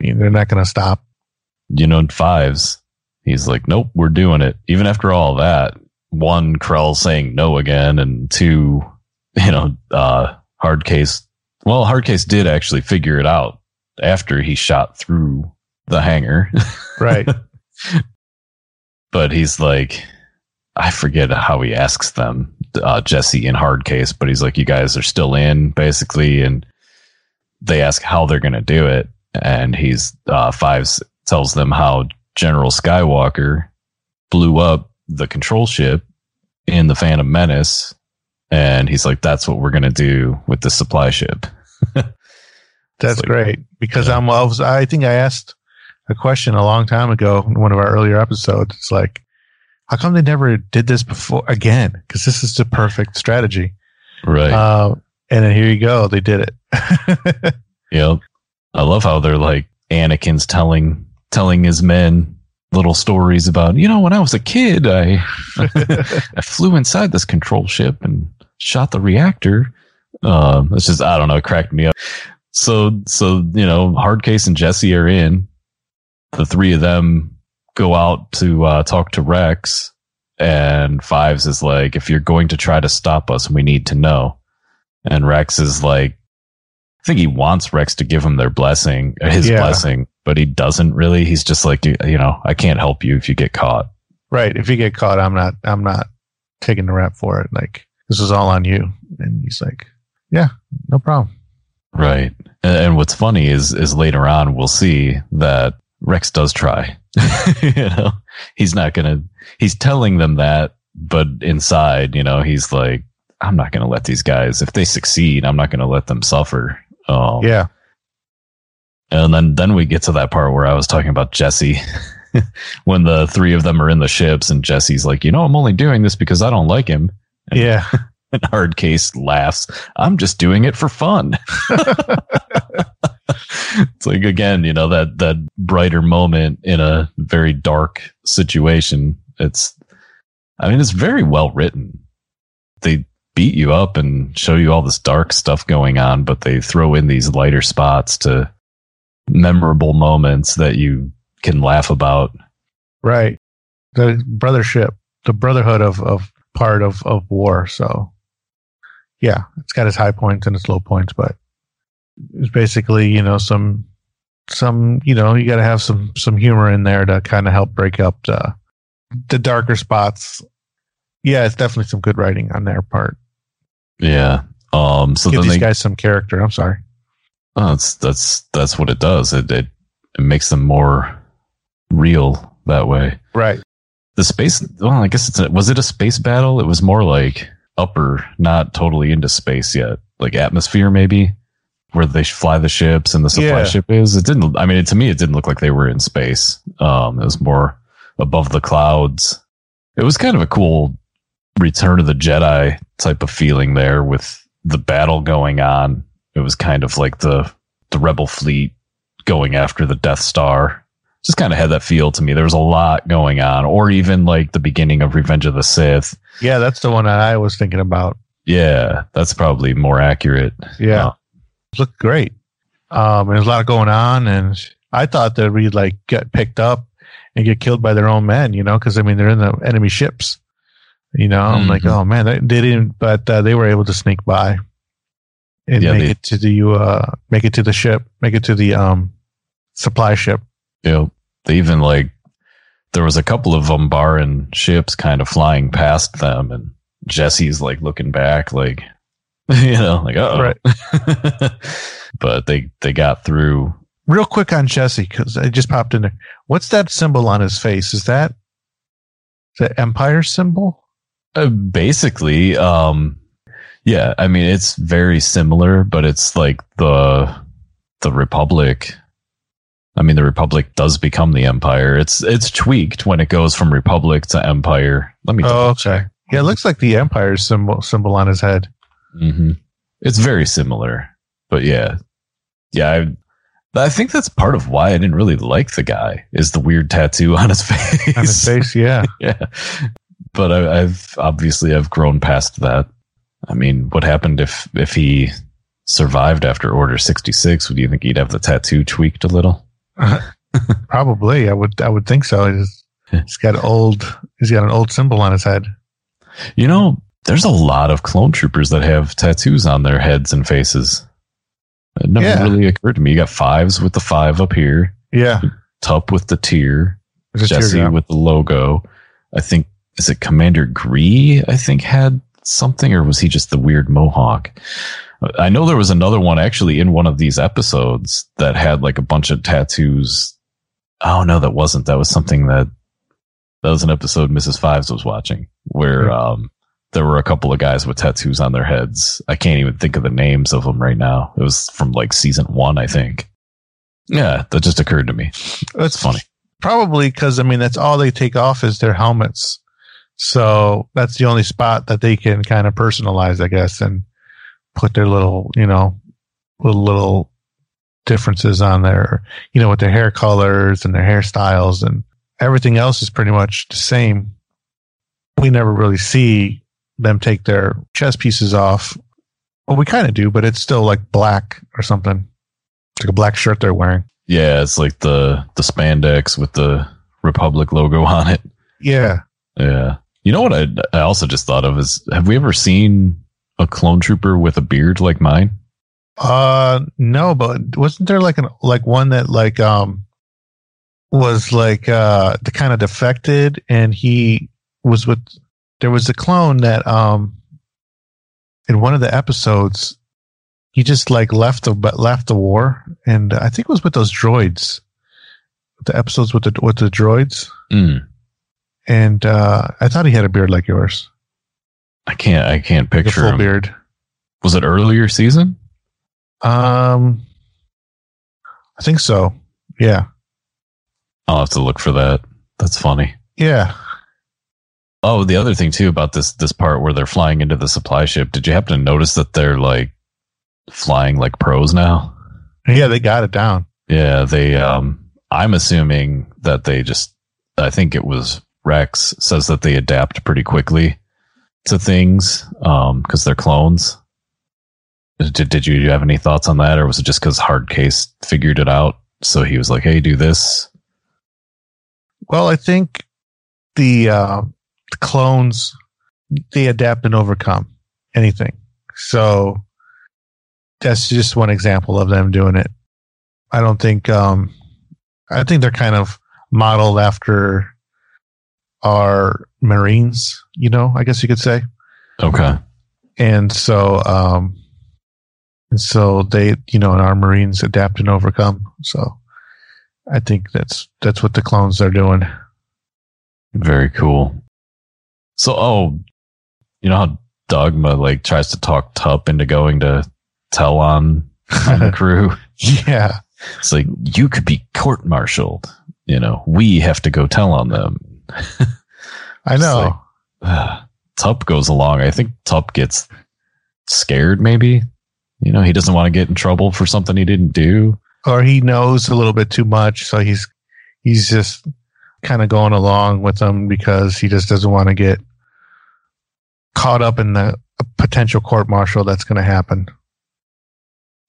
I mean, they're not going to stop. You know, fives, he's like, Nope, we're doing it. Even after all that, one, Krell saying no again, and two, you know, uh Hardcase well, Hardcase did actually figure it out after he shot through the hangar. Right. but he's like I forget how he asks them, uh, Jesse in Hardcase, but he's like, you guys are still in basically. And they ask how they're going to do it. And he's, uh, Fives tells them how General Skywalker blew up the control ship in the Phantom Menace. And he's like, that's what we're going to do with the supply ship. That's like- great because Yeah. I'm. I, was, I think I asked a question a long time ago in one of our earlier episodes. It's like, how come they never did this before again? Because this is the perfect strategy. Right. Uh, and then here you go, they did it. Yep. I love how they're like Anakin's telling telling his men little stories about, you know, when I was a kid, I I flew inside this control ship and shot the reactor. Um, it's just I don't know, it cracked me up. So so you know, Hardcase and Jesse are in. The three of them go out to uh, talk to Rex, and Fives is like, if you're going to try to stop us, we need to know. And Rex is like, I think he wants Rex to give him their blessing, uh, his Yeah. blessing, but he doesn't really. He's just like, you, you know, I can't help you if you get caught. right. If you get caught, I'm not I'm not taking the rap for it. Like this is all on you. And he's like, Yeah, no problem. Right. And, and what's funny is is later on we'll see that Rex does try. you know, he's not gonna. He's telling them that, but inside, you know, he's like, I'm not gonna let these guys. If they succeed, I'm not gonna let them suffer. Um, Yeah. And then then we get to that part where I was talking about Jesse. when the three of them are in the ships and Jesse's like, you know, I'm only doing this because I don't like him. And Yeah. and Hardcase laughs. I'm just doing it for fun. it's like again, you know, that that brighter moment in a very dark situation. It's I mean, it's very well written. They beat you up and show you all this dark stuff going on, but they throw in these lighter spots to memorable moments that you can laugh about. Right. The brothership, the brotherhood of, of part of, of war. So yeah, it's got its high points and its low points, but it's basically, you know, some, some, you know, you got to have some, some humor in there to kind of help break up the, the darker spots. Yeah, it's definitely some good writing on their part. Yeah. Um so Give these they guys some character. I'm sorry. Oh, that's that's that's what it does. It, it it makes them more real that way. Right. The space. Well, I guess it's a, was it a space battle? It was more like upper, not totally into space yet, like atmosphere maybe, where they fly the ships and the supply Yeah. ship is. It didn't. I mean, to me, it didn't look like they were in space. Um, it was more above the clouds. It was kind of a cool Return of the Jedi type of feeling there with the battle going on. It was kind of like the the rebel fleet going after the Death Star. Just kind of had that feel to me. There was a lot going on, or even like the beginning of Revenge of the Sith. Yeah, that's the one that I was thinking about. Yeah, that's probably more accurate. Yeah. Uh, looked great. Um, there's a lot going on, and I thought that we'd like get picked up and get killed by their own men, you know, because I mean they're in the enemy ships. You know, I'm like, Mhm. oh man, they, they didn't, but uh, they were able to sneak by and Yeah, make they- it to the uh, make it to the ship, make it to the um supply ship. you know, they even like there was a couple of Umbaran ships kind of flying past them, and Jesse's like looking back, like you know, like oh, Right. but they they got through. Real quick on Jesse because I just popped in there. What's that symbol on his face? Is that the Empire symbol? Uh, basically, um, yeah, I mean it's very similar, but it's like the the Republic. I mean, the Republic does become the Empire. It's it's tweaked when it goes from Republic to Empire. Let me. Oh, okay. check. Yeah, it looks like the Empire symbol symbol on his head. Mm-hmm. It's very similar, but yeah, yeah. I, I think that's part of why I didn't really like the guy is the weird tattoo on his face. On his face, yeah. yeah, but I, I've obviously I've grown past that. I mean, what happened if if he survived after Order sixty six? Would you think he'd have the tattoo tweaked a little? Probably, I would. I would think so. He's, he's got old. He's got an old symbol on his head. You know, there's a lot of clone troopers that have tattoos on their heads and faces. It never Yeah. really occurred to me. You got fives with the five up here. Yeah, Tup with the tear, Jesse with the logo. I think is it Commander Gree? I think had something, or was he just the weird mohawk? I know there was another one actually in one of these episodes that had like a bunch of tattoos. Oh no, that wasn't. That was something that that was an episode Mrs. Fives was watching where um there were a couple of guys with tattoos on their heads. I can't even think of the names of them right now. It was from like season one, I think. Yeah, that just occurred to me. That's funny. Probably because I mean that's all they take off is their helmets So that's the only spot that they can kind of personalize, I guess, and put their little, you know, little, little differences on their, you know, with their hair colors and their hairstyles and everything else is pretty much the same. We never really see them take their chest pieces off. Well, we kind of do, but it's still like black or something. It's like a black shirt they're wearing. Yeah, it's like the the spandex with the Republic logo on it. Yeah. Yeah. You know what I I also just thought of is have we ever seen a clone trooper with a beard like mine? Uh, no, but wasn't there like an like one that like um was like uh the kind of defected and he was with there was a clone that um in one of the episodes he just like left the but left the war and I think it was with those droids. The episodes with the with the droids. Mm, and uh I thought he had a beard like yours I can't I can't picture full him. beard Was it earlier season? um I think so yeah I'll have to look for that. That's funny. yeah Oh, the other thing too about this this part where they're flying into the supply ship. Did you happen to notice that they're like flying like pros now? yeah they got it down Yeah, they um I'm assuming that they just I think it was Rex says that they adapt pretty quickly to things um cuz they're clones. Did did you have any thoughts on that or was it just cuz Hardcase figured it out so he was like, "Hey, do this." Well, I think the, uh, the clones they adapt and overcome anything. So that's just one example of them doing it. I don't think um I think they're kind of modeled after our Marines, you know, I guess you could say. Okay. And so um and so they, you know, and our Marines adapt and overcome. So I think that's that's what the clones are doing. Very cool. So, oh, you know how Dogma like tries to talk Tup into going to tell on, on the crew? Yeah. It's like you could be court-martialed. You know, we have to go tell on them. I know. Like- Tup goes along. I think Tup gets scared. Maybe you know he doesn't want to get in trouble for something he didn't do. or he knows a little bit too much, so he's he's just kind of going along with them because he just doesn't want to get caught up in the potential court martial that's going to happen.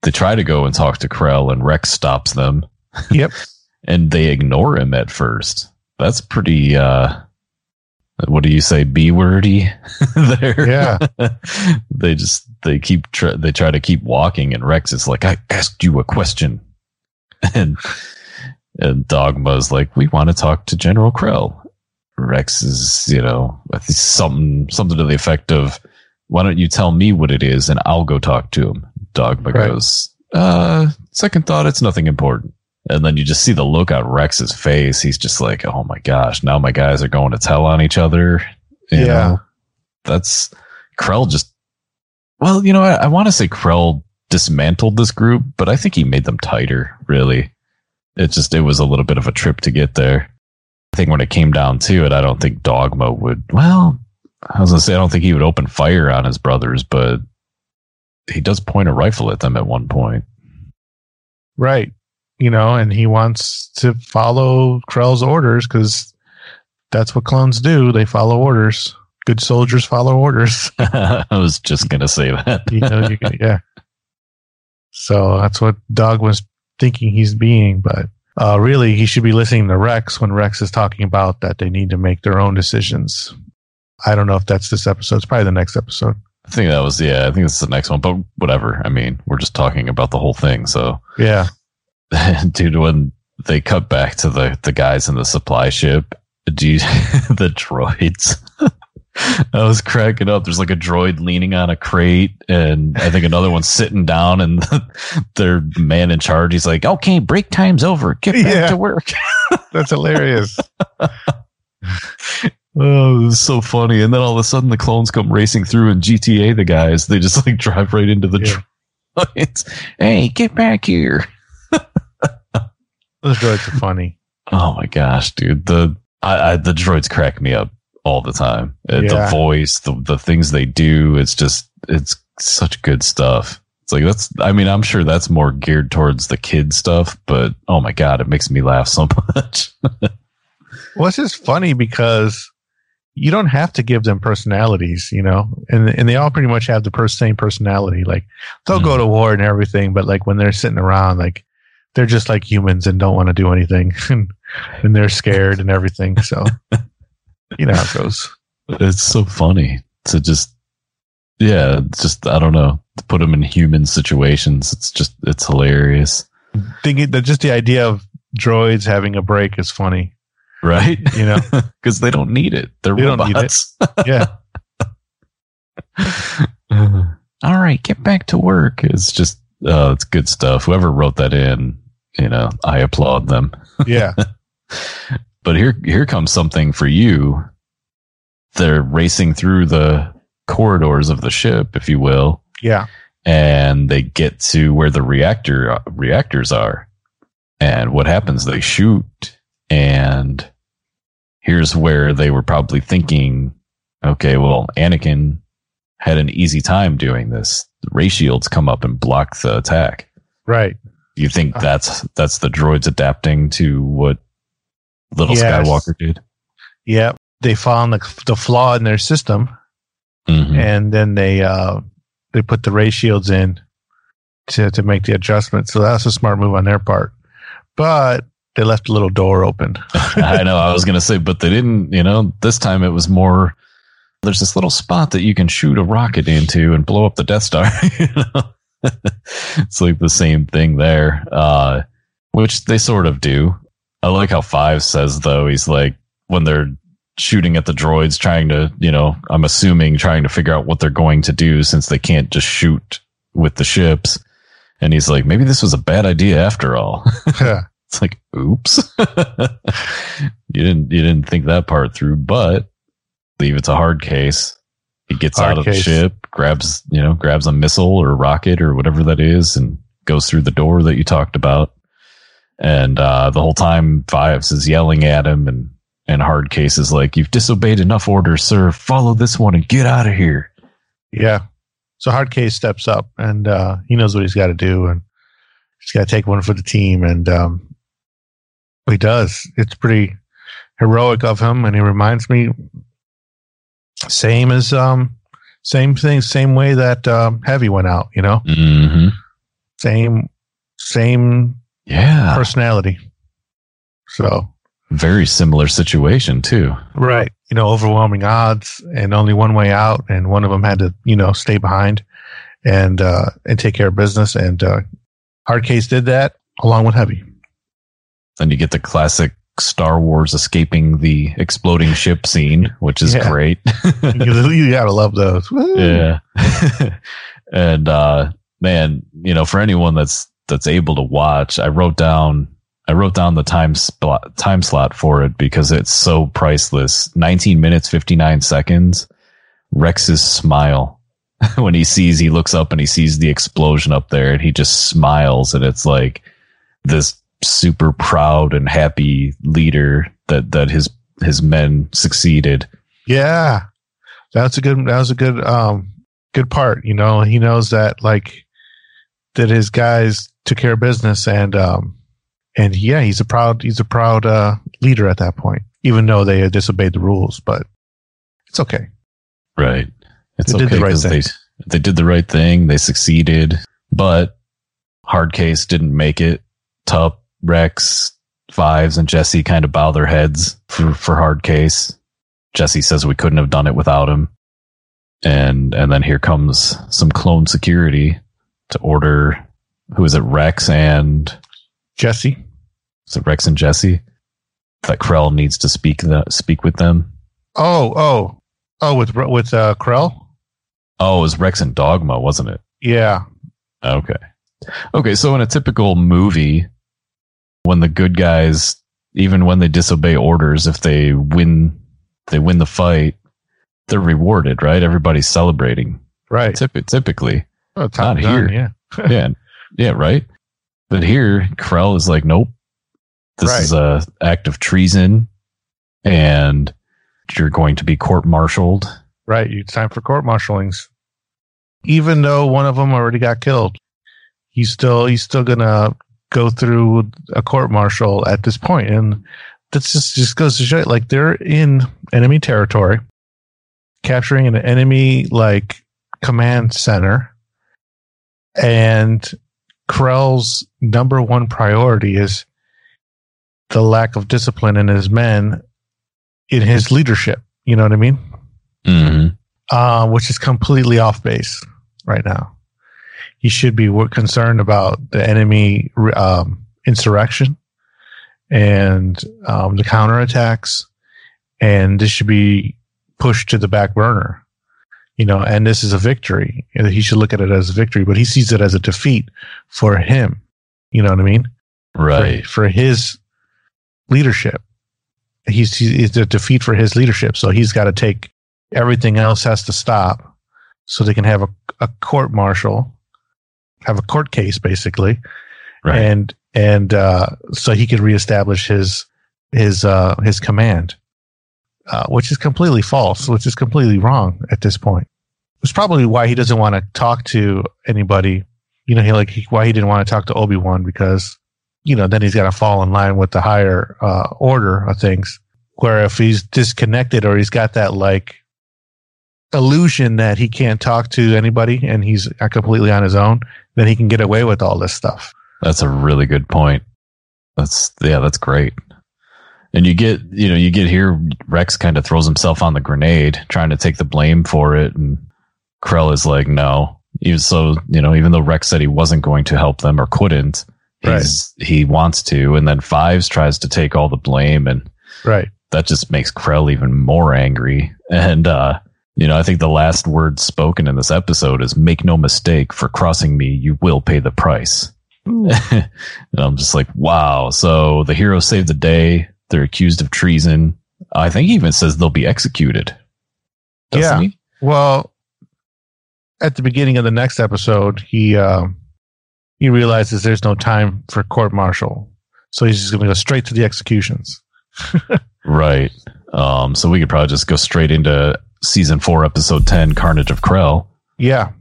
They try to go and talk to Krell, and Rex stops them. Yep. and they ignore him at first. That's pretty. uh What do you say? B wordy there. Yeah. they just they keep tr- they try to keep walking, and Rex is like, "I asked you a question," and and Dogma's like, "We want to talk to General Krell." Rex is, you know, something something to the effect of, "Why don't you tell me what it is, and I'll go talk to him." Dogma Right. goes, "Uh, second thought, it's nothing important." And then you just see the look on Rex's face. He's just like, "Oh my gosh, now my guys are going to tell on each other." You Yeah. know? that's Krell just. Well, you know, I, I want to say Krell dismantled this group, but I think he made them tighter. Really, it just it was a little bit of a trip to get there. I think when it came down to it, I don't think Dogma would. Well, I was gonna say I don't think he would open fire on his brothers, but he does point a rifle at them at one point. Right. You know, and he wants to follow Krell's orders because that's what clones do. They follow orders. Good soldiers follow orders. I was just gonna say that. you know, you yeah. So that's what Dog was thinking he's being, but uh, really he should be listening to Rex when Rex is talking about that they need to make their own decisions. I don't know if that's this episode. It's probably the next episode. I think that was yeah. I think it's the next one, but whatever. I mean, we're just talking about the whole thing, so. Yeah. dude when they cut back to the the guys in the supply ship do you, the droids. I was cracking up. There's like a droid leaning on a crate and i think another one's sitting down and their man in charge he's like okay break time's over. Get back Yeah. to work. That's hilarious. oh it was so funny. And then all of a sudden the clones come racing through and gta the guys they just like drive right into the Yeah. droids. Hey get back here Those droids are funny. Oh my gosh, dude! The I, I, the droids crack me up all the time. Uh, The voice, the the things they do, it's just it's such good stuff. It's like that's I mean, I'm sure that's more geared towards the kid stuff, but oh my god, it makes me laugh so much. Well, it's just funny because you don't have to give them personalities, you know, and and they all pretty much have the per- same personality. Like they'll go Mhm. to war and everything, but like when they're sitting around, like they're just like humans and don't want to do anything, and, and they're scared and everything. So you know how it goes. it's so funny to just yeah, just I don't know, to put them in human situations. It's just it's hilarious. Thinking that just the idea of droids having a break is funny. Right? You know? Because they don't need it. They're They need it. robots. Yeah, All right, get back to work. It's just, uh, it's good stuff. Whoever wrote that in, you know, I applaud them. yeah, But here, here comes something for you. They're racing through the corridors of the ship, if you will, yeah. and they get to where the reactor reactors are. And what happens? They shoot, and here's where they were probably thinking, okay, well, Anakin had an easy time doing this. The ray shields come up and block the attack. Right. You think Uh. that's that's the droids adapting to what little Yes. Skywalker did? Yeah. They found the the flaw in their system, Mhm. and then they uh they put the ray shields in to to make the adjustment. So that's a smart move on their part. But they left a little door open. I know. I was going to say, but they didn't. You know, this time it was more. There's this little spot that you can shoot a rocket into and blow up the Death Star. you know? it's like the same thing there, uh, which they sort of do. I like how Five says though. He's like when they're shooting at the droids, trying to, you know, I'm assuming trying to figure out what they're going to do since they can't just shoot with the ships. And he's like, maybe this was a bad idea after all. Yeah. It's like, oops. you didn't you didn't think that part through, but leave it's a Hardcase. He gets Hard out of case. the ship, grabs you know, grabs a missile or rocket or whatever that is, and goes through the door that you talked about. And uh, the whole time Fives is yelling at him and and Hardcase is like, You've disobeyed enough orders, sir. Follow this one and get out of here. yeah. So Hardcase steps up and uh he knows what he's got to do and he's got to take one for the team and um he does. It's pretty heroic of him and he reminds me same as um same thing same way that um heavy went out, you know? Mm-hmm. Same same Yeah. personality. So Very similar situation too. right, you know, overwhelming odds and only one way out, and one of them had to, you know, stay behind and uh, and take care of business. And uh, Hardcase did that along with Heavy. Then you get the classic Star Wars escaping the exploding ship scene, which is Yeah. great. you, gotta love those. Woo. yeah. and uh man, you know, for anyone that's that's able to watch, I wrote down I wrote down the time slot time slot for it because it's so priceless. 19 minutes 59 seconds. Rex's smile when he sees he looks up and he sees the explosion up there and he just smiles and it's like this super proud and happy leader that that his his men succeeded. Yeah, that's a good. That was a good. Um, good part. You know, he knows that like that his guys took care of business, and um, and yeah, he's a proud. He's a proud uh leader at that point, even though they had disobeyed the rules. But it's okay. Right. It's They did the right thing. they they did the right thing. They succeeded, but Hardcase didn't make it. Tup, Rex, Fives, and Jesse kind of bow their heads for for Hardcase. Jesse says we couldn't have done it without him, and and then here comes some clone security to order. Who is it? Rex and Jesse. is it Rex and Jesse? That Krell needs to speak the, speak with them. Oh, oh, oh, with with uh, Krell. Oh, it was Rex and Dogma, wasn't it? Yeah, Okay. Okay, so in a typical movie, when the good guys, even when they disobey orders, if they win, they win the fight, they're rewarded, right? Everybody's celebrating. right. Typ- typically, Oh, Top Not here. Yeah, yeah, yeah, right. But here, Krell is like, nope, this Right. is a act of treason, and you're going to be court martialed. Right. It's time for court martialings. Even though one of them already got killed, he's still he's still gonna go through a court martial at this point, and that's just just goes to show you, like they're in enemy territory, capturing an enemy like command center, and Krell's number one priority is the lack of discipline in his men in his leadership. You know what I mean? Mm-hmm. uh, which is completely off base right now. He should be concerned about the enemy um, insurrection and um, the counterattacks, and this should be pushed to the back burner. You know, and this is a victory. He should look at it as a victory, but he sees it as a defeat for him. You know what I mean? Right. for, for his leadership. He's, he- it's a defeat for his leadership. So he's got to take everything else has to stop so they can have a, a court martial, have a court case basically. Right. And, and, uh, so he could reestablish his, his, uh, his command, uh, which is completely false, which is completely wrong at this point. It's probably why he doesn't want to talk to anybody. You know, he like, he, why he didn't want to talk to Obi-Wan because you know, then he's got to fall in line with the higher uh, order of things. Where if he's disconnected or he's got that like illusion that he can't talk to anybody and he's completely on his own, then he can get away with all this stuff. That's a really good point. That's yeah, that's great. And you get you know you get here Rex kind of throws himself on the grenade, trying to take the blame for it, and Krell is like, no. Even so, you know, even though Rex said he wasn't going to help them or couldn't, he's he wants to, and then Fives tries to take all the blame, and Right. that just makes Krell even more angry. And uh, you know, I think the last word spoken in this episode is "Make no mistake, for crossing me, you will pay the price." and I'm just like, wow. So the heroes saved the day. They're accused of treason. I think he even says they'll be executed. Doesn't Yeah. he? Well, at the beginning of the next episode, he um, he realizes there's no time for court martial, so he's just going to go straight to the executions. Right. Um, so we could probably just go straight into season four, episode 10, Carnage of Krell. Yeah,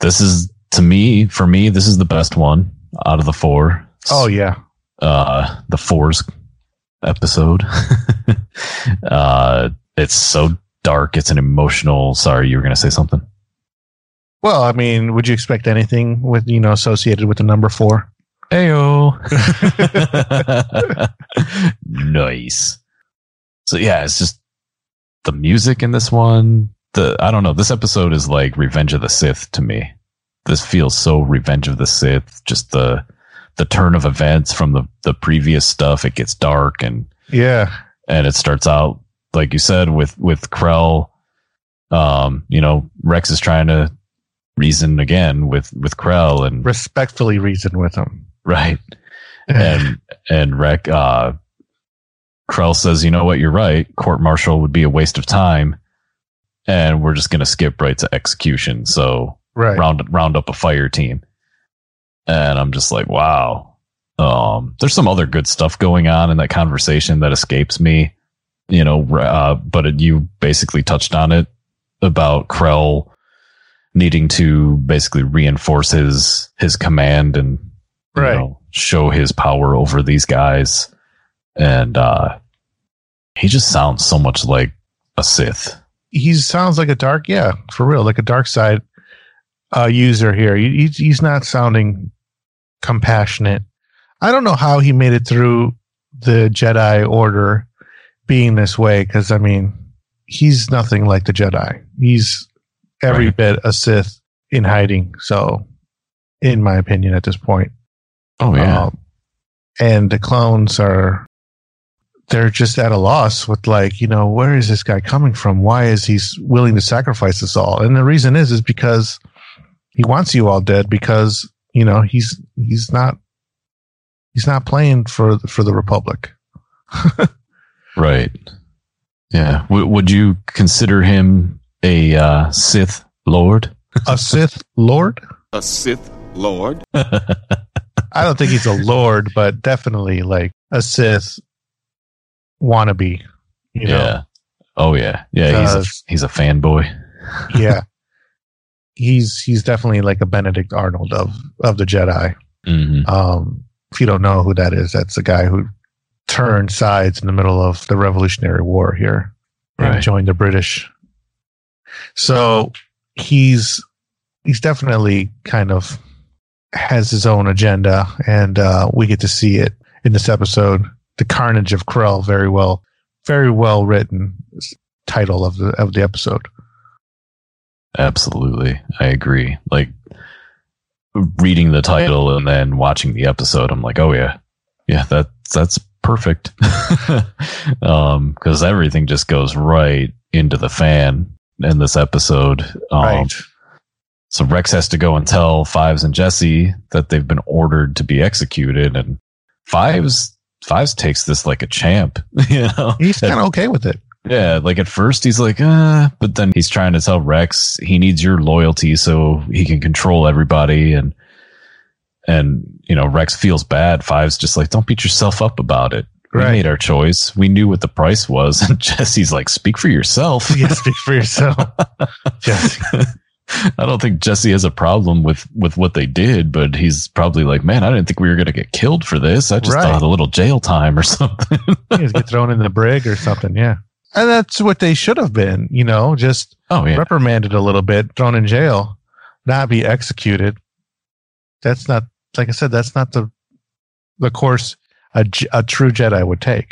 This is, to me, for me, this is the best one out of the four. Oh yeah, uh the fours episode uh it's so dark it's an emotional sorry you were gonna say something Well, I mean, would you expect anything with you know associated with the number four? Ayo. nice. So yeah, it's just the music in this one. The I don't know. This episode is like Revenge of the Sith to me. This feels so Revenge of the Sith. Just the the turn of events from the the previous stuff. It gets dark and Yeah, and it starts out like you said with with Krell. Um, you know, Rex is trying to reason again with with Krell and respectfully reason with him. right and and Rec uh Krell says, you know what, you're right. Court martial would be a waste of time. And we're just gonna skip right to execution. So right. round round up a fire team. And I'm just like, wow. Um, there's some other good stuff going on in that conversation that escapes me, you know. Uh, but it, you basically touched on it about Krell needing to basically reinforce his his command and you Right. know, show his power over these guys. And uh, he just sounds so much like a Sith. he sounds like a dark, yeah, for real, like a dark side uh, user here. He, he's, not sounding compassionate. I don't know how he made it through the Jedi Order being this way, because I mean, he's nothing like the Jedi. He's every Right. bit a Sith in hiding. So, in my opinion, at this point, Oh um, and the clones are they're just at a loss with like, you know, where is this guy coming from? Why is he willing to sacrifice us all? And the reason is is because he wants you all dead because, you know, he's he's not he's not playing for for the republic. Right. Yeah. W- would you consider him a uh, Sith Lord? A Sith lord? A Sith Lord? I don't think he's a lord, but definitely like a Sith wannabe, you know. Yeah. Oh yeah, yeah. He's a, he's a fanboy. yeah. he's he's definitely like a Benedict Arnold of of the Jedi. hmm Um, if you don't know who that is, that's the guy who turned sides in the middle of the Revolutionary War here and Right. joined the British. So he's he's definitely kind of has his own agenda, and uh, we get to see it in this episode. The Carnage of Krell, very well, very well written title of the of the episode. Absolutely, I agree. Like reading the title and then watching the episode, I'm like, oh yeah, yeah, that that's perfect. um, because everything just goes right into the fan in this episode. Um, right. So Rex has to go and tell Fives and Jesse that they've been ordered to be executed, and Fives Fives takes this like a champ. You know, He's kind of okay with it. yeah, like at first he's like, uh, but then he's trying to tell Rex he needs your loyalty so he can control everybody and and you know, Rex feels bad. Fives just like, Don't beat yourself up about it. We Right. made our choice. We knew what the price was. And Jesse's like, Speak for yourself. You speak for yourself. Jesse. I don't think Jesse has a problem with with what they did, but he's probably like, Man, I didn't think we were gonna get killed for this. I just Right. thought a little jail time or something. Get thrown in the brig or something. Yeah. And that's what they should have been, you know, just oh yeah. reprimanded a little bit, thrown in jail, not be executed. That's not, like I said, that's not the the course a, a true Jedi would take.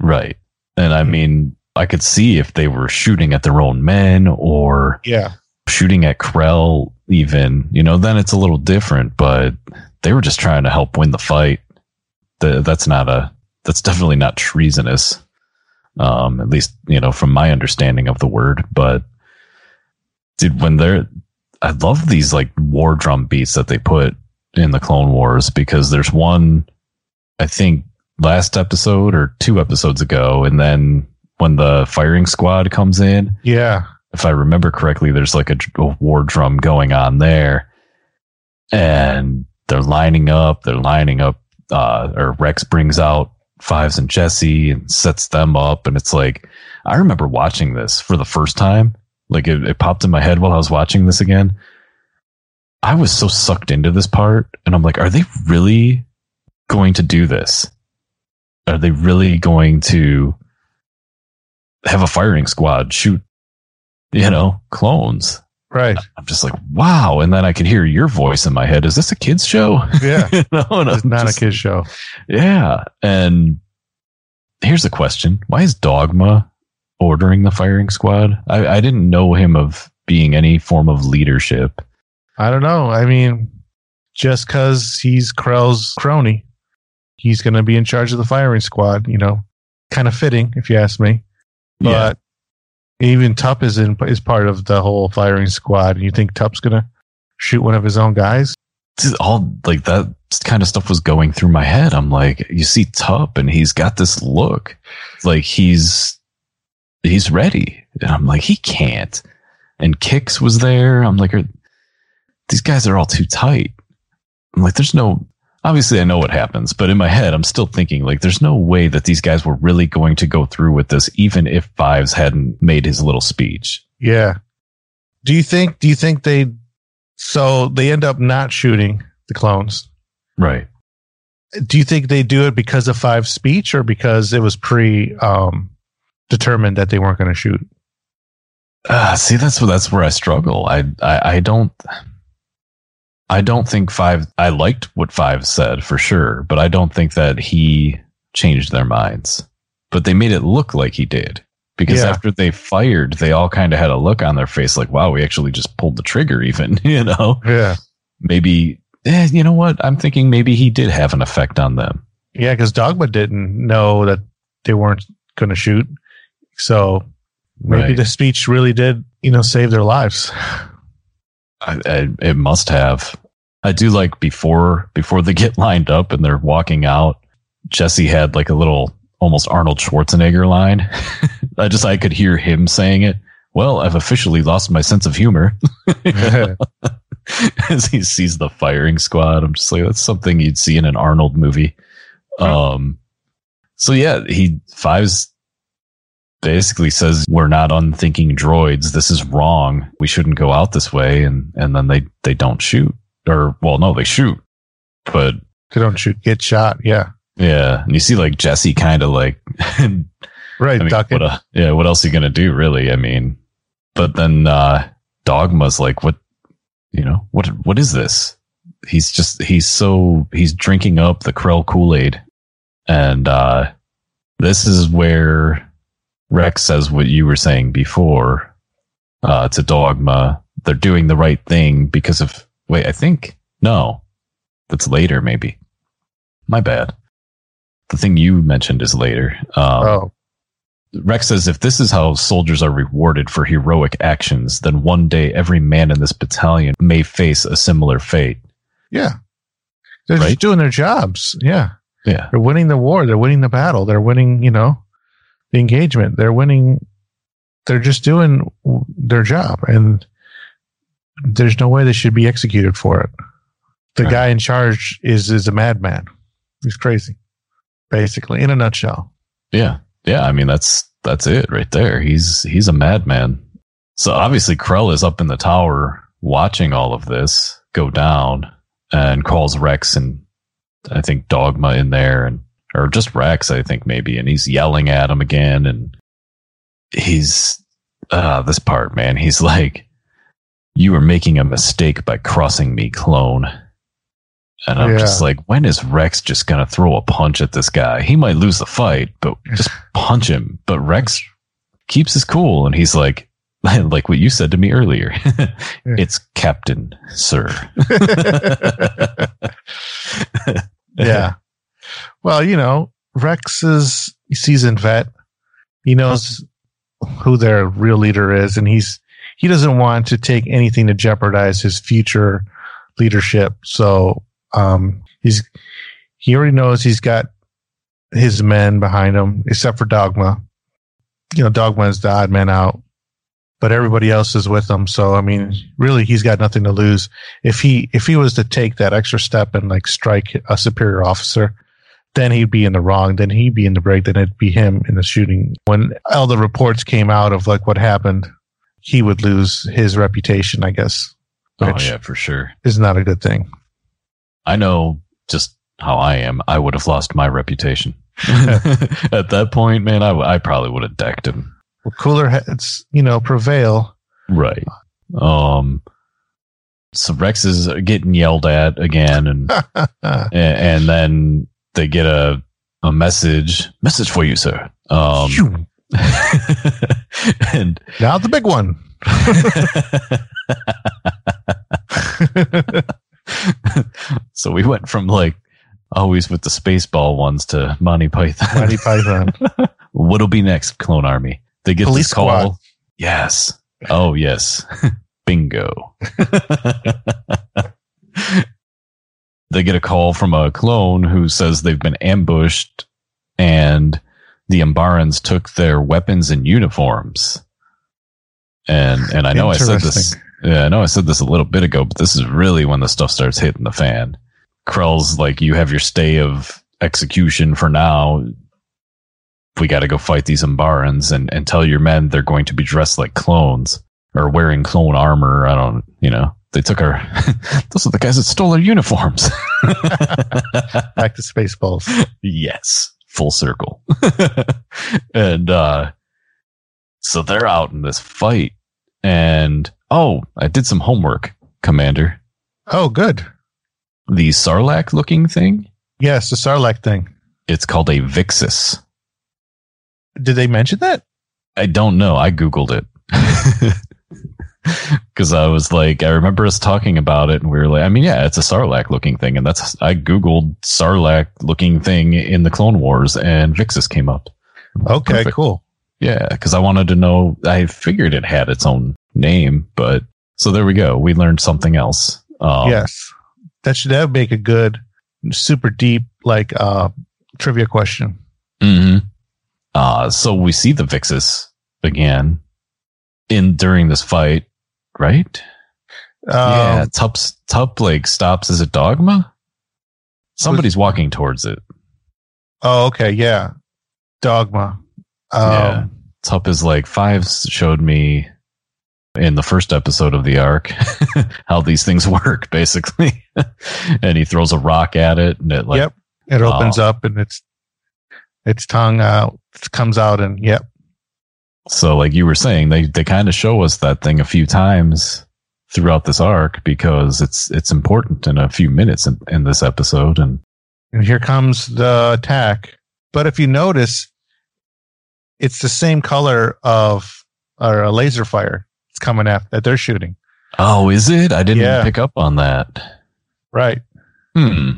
Right. And I hmm. mean, I could see if they were shooting at their own men or Yeah. Shooting at Krell, even, you know, then it's a little different, but they were just trying to help win the fight. The, that's not a, that's definitely not treasonous. Um, at least, you know, from my understanding of the word, but dude, when they're, I love these like war drum beats that they put in the Clone Wars because there's one, I think last episode or two episodes ago, and then when the firing squad comes in, Yeah. If I remember correctly, there's like a, a war drum going on there, and they're lining up. They're lining up. Uh, or Rex brings out Fives and Jesse and sets them up, and it's like I remember watching this for the first time. Like it, it popped in my head while I was watching this again. I was so sucked into this part, and I'm like, are they really going to do this? Are they really going to have a firing squad shoot you know, clones. Right. I'm just like, wow. And then I could hear your voice in my head. Is this a kid's show? Yeah. you know, It's not just- a kid's show. Yeah. And here's the question. Why is Dogma ordering the firing squad? I, I didn't know him of being any form of leadership. I don't know. I mean, just because he's Krell's crony, he's going to be in charge of the firing squad. You know, kind of fitting, if you ask me. But even Tup is in is part of the whole firing squad. And you think Tup's to shoot one of his own guys? All like that kind of stuff was going through my head. I'm like, you see Tup and he's got this look like he's he's ready. And I'm like, he can't. And Kix was there. I'm like, these guys are all too tight. I'm like, there's no obviously I know what happens, but in my head I'm still thinking like there's no way that these guys were really going to go through with this even if Fives hadn't made his little speech. Yeah. Do you think? Do you think they? So they end up not shooting the clones. Right. Do you think they do it because of Fives' speech, or because it was pre um, determined that they weren't going to shoot? Uh, see, that's where that's where I struggle. I, I I don't I don't think five. I liked what five said for sure, but I don't think that he changed their minds. But they made it look like he did because Yeah. after they fired, they all kind of had a look on their face like, "Wow, we actually just pulled the trigger." Even you know, Yeah. maybe eh, you know what? I'm thinking maybe he did have an effect on them. Yeah, because Dogma didn't know that they weren't going to shoot, so maybe Right. the speech really did, you know, save their lives. I, I, it must have. I do like before before they get lined up and they're walking out. Jesse had like a little almost Arnold Schwarzenegger line. I just I could hear him saying it. Well, I've officially lost my sense of humor as he sees the firing squad. I'm just like that's something you'd see in an Arnold movie. Um, so yeah, he fives basically says we're not unthinking droids. This is wrong. We shouldn't go out this way. And and then they they don't shoot. Or well, no, they shoot. But They don't shoot, get shot. Yeah. yeah, and you see like Jesse kind of like Right. I mean, what, uh, yeah, what else are you gonna do, really? I mean, but then uh Dogma's like, what, you know, what what is this? He's just he's so he's drinking up the Krell Kool Aid, and uh this is where Rex says what you were saying before uh a Dogma. They're doing the right thing because of wait, I think no, that's later maybe. My bad. The thing you mentioned is later. Um, oh, Rex says if this is how soldiers are rewarded for heroic actions, then one day every man in this battalion may face a similar fate. yeah. They're Right? just doing their jobs. Yeah. Yeah. They're winning the war. They're winning the battle. They're winning, you know, the engagement. They're winning. They're just doing their job. And there's no way they should be executed for it. The Right. guy in charge is, is a madman. He's crazy, basically, in a nutshell. Yeah. Yeah. I mean, that's, that's it right there. He's, he's a madman. So obviously Krell is up in the tower watching all of this go down and calls Rex and I think Dogma in there and, or just Rex, I think maybe. And he's yelling at him again. And he's, uh, this part, man, he's like, you were making a mistake by crossing me, clone. And I'm Yeah. just like, when is Rex just to throw a punch at this guy? He might lose the fight, but just punch him. But Rex keeps his cool and he's like, like what you said to me earlier. it's Captain, sir. yeah. Well, you know, Rex is seasoned vet. He knows who their real leader is, and he's he doesn't want to take anything to jeopardize his future leadership. So um, he's he already knows he's got his men behind him, except for Dogma. You know, Dogma is the odd man out, but everybody else is with him. So I mean, really, he's got nothing to lose if he if he was to take that extra step and like strike a superior officer, then he'd be in the wrong. Then he'd be in the break. Then it'd be him in the shooting. When all the reports came out of like what happened, he would lose his reputation. I guess, oh, yeah, for sure. is not a good thing. I know just how I am. I would have lost my reputation. At that point, man, I, w- I probably would have decked him. Well, cooler heads, you know, prevail. Right. Um, so Rex is getting yelled at again and, and, and then they get a, a message, message for you, sir. Um, and now the big one. so we went from like always with the spaceball ones to Monty Python. Monty Python. What'll be next, Clone Army? They get Police this call. Squad. Yes. Oh, yes. Bingo. They get a call from a clone who says they've been ambushed and the Umbarans took their weapons and uniforms. And and I know I said this yeah, I know I said this a little bit ago, but this is really when the stuff starts hitting the fan. Krell's like, you have your stay of execution for now. We got to go fight these Umbarans and, and tell your men they're going to be dressed like clones or wearing clone armor. I don't, you know, they took our, those are the guys that stole our uniforms. Back to Spaceballs. yes, full circle. and, uh, so they're out in this fight and, oh, I did some homework, Commander. Oh, good. The Sarlacc looking thing, Yes, the Sarlacc thing. it's called a Vixus. Did they mention that? I don't know. I Googled it. Because I was like, I remember us talking about it, and we were like, I mean, yeah, it's a Sarlacc looking thing. And that's, I Googled Sarlacc looking thing in the Clone Wars, and Vixus came up. Okay, Perfect. cool. Yeah, because I wanted to know, I figured it had its own name, but so there we go. We learned something else. Um, yes, that should that would make a good, super deep like uh trivia question. hmm Uh, so we see the Vixus again in during this fight, right? yeah, Um, Tup like stops as a dogma. Somebody's walking towards it. Oh, okay, yeah. Dogma. Um, Yeah. Tup is like Fives showed me in the first episode of the arc how these things work, basically. and he throws a rock at it, and it like yep. It opens up and its its tongue out comes out and yep. So, like you were saying, they they kind of show us that thing a few times throughout this arc because it's it's important in a few minutes in, in this episode. And And here comes the attack. But if you notice, it's the same color of or a laser fire. It's coming after that they're shooting. oh, is it? I didn't Yeah. pick up on that. Right. Hmm.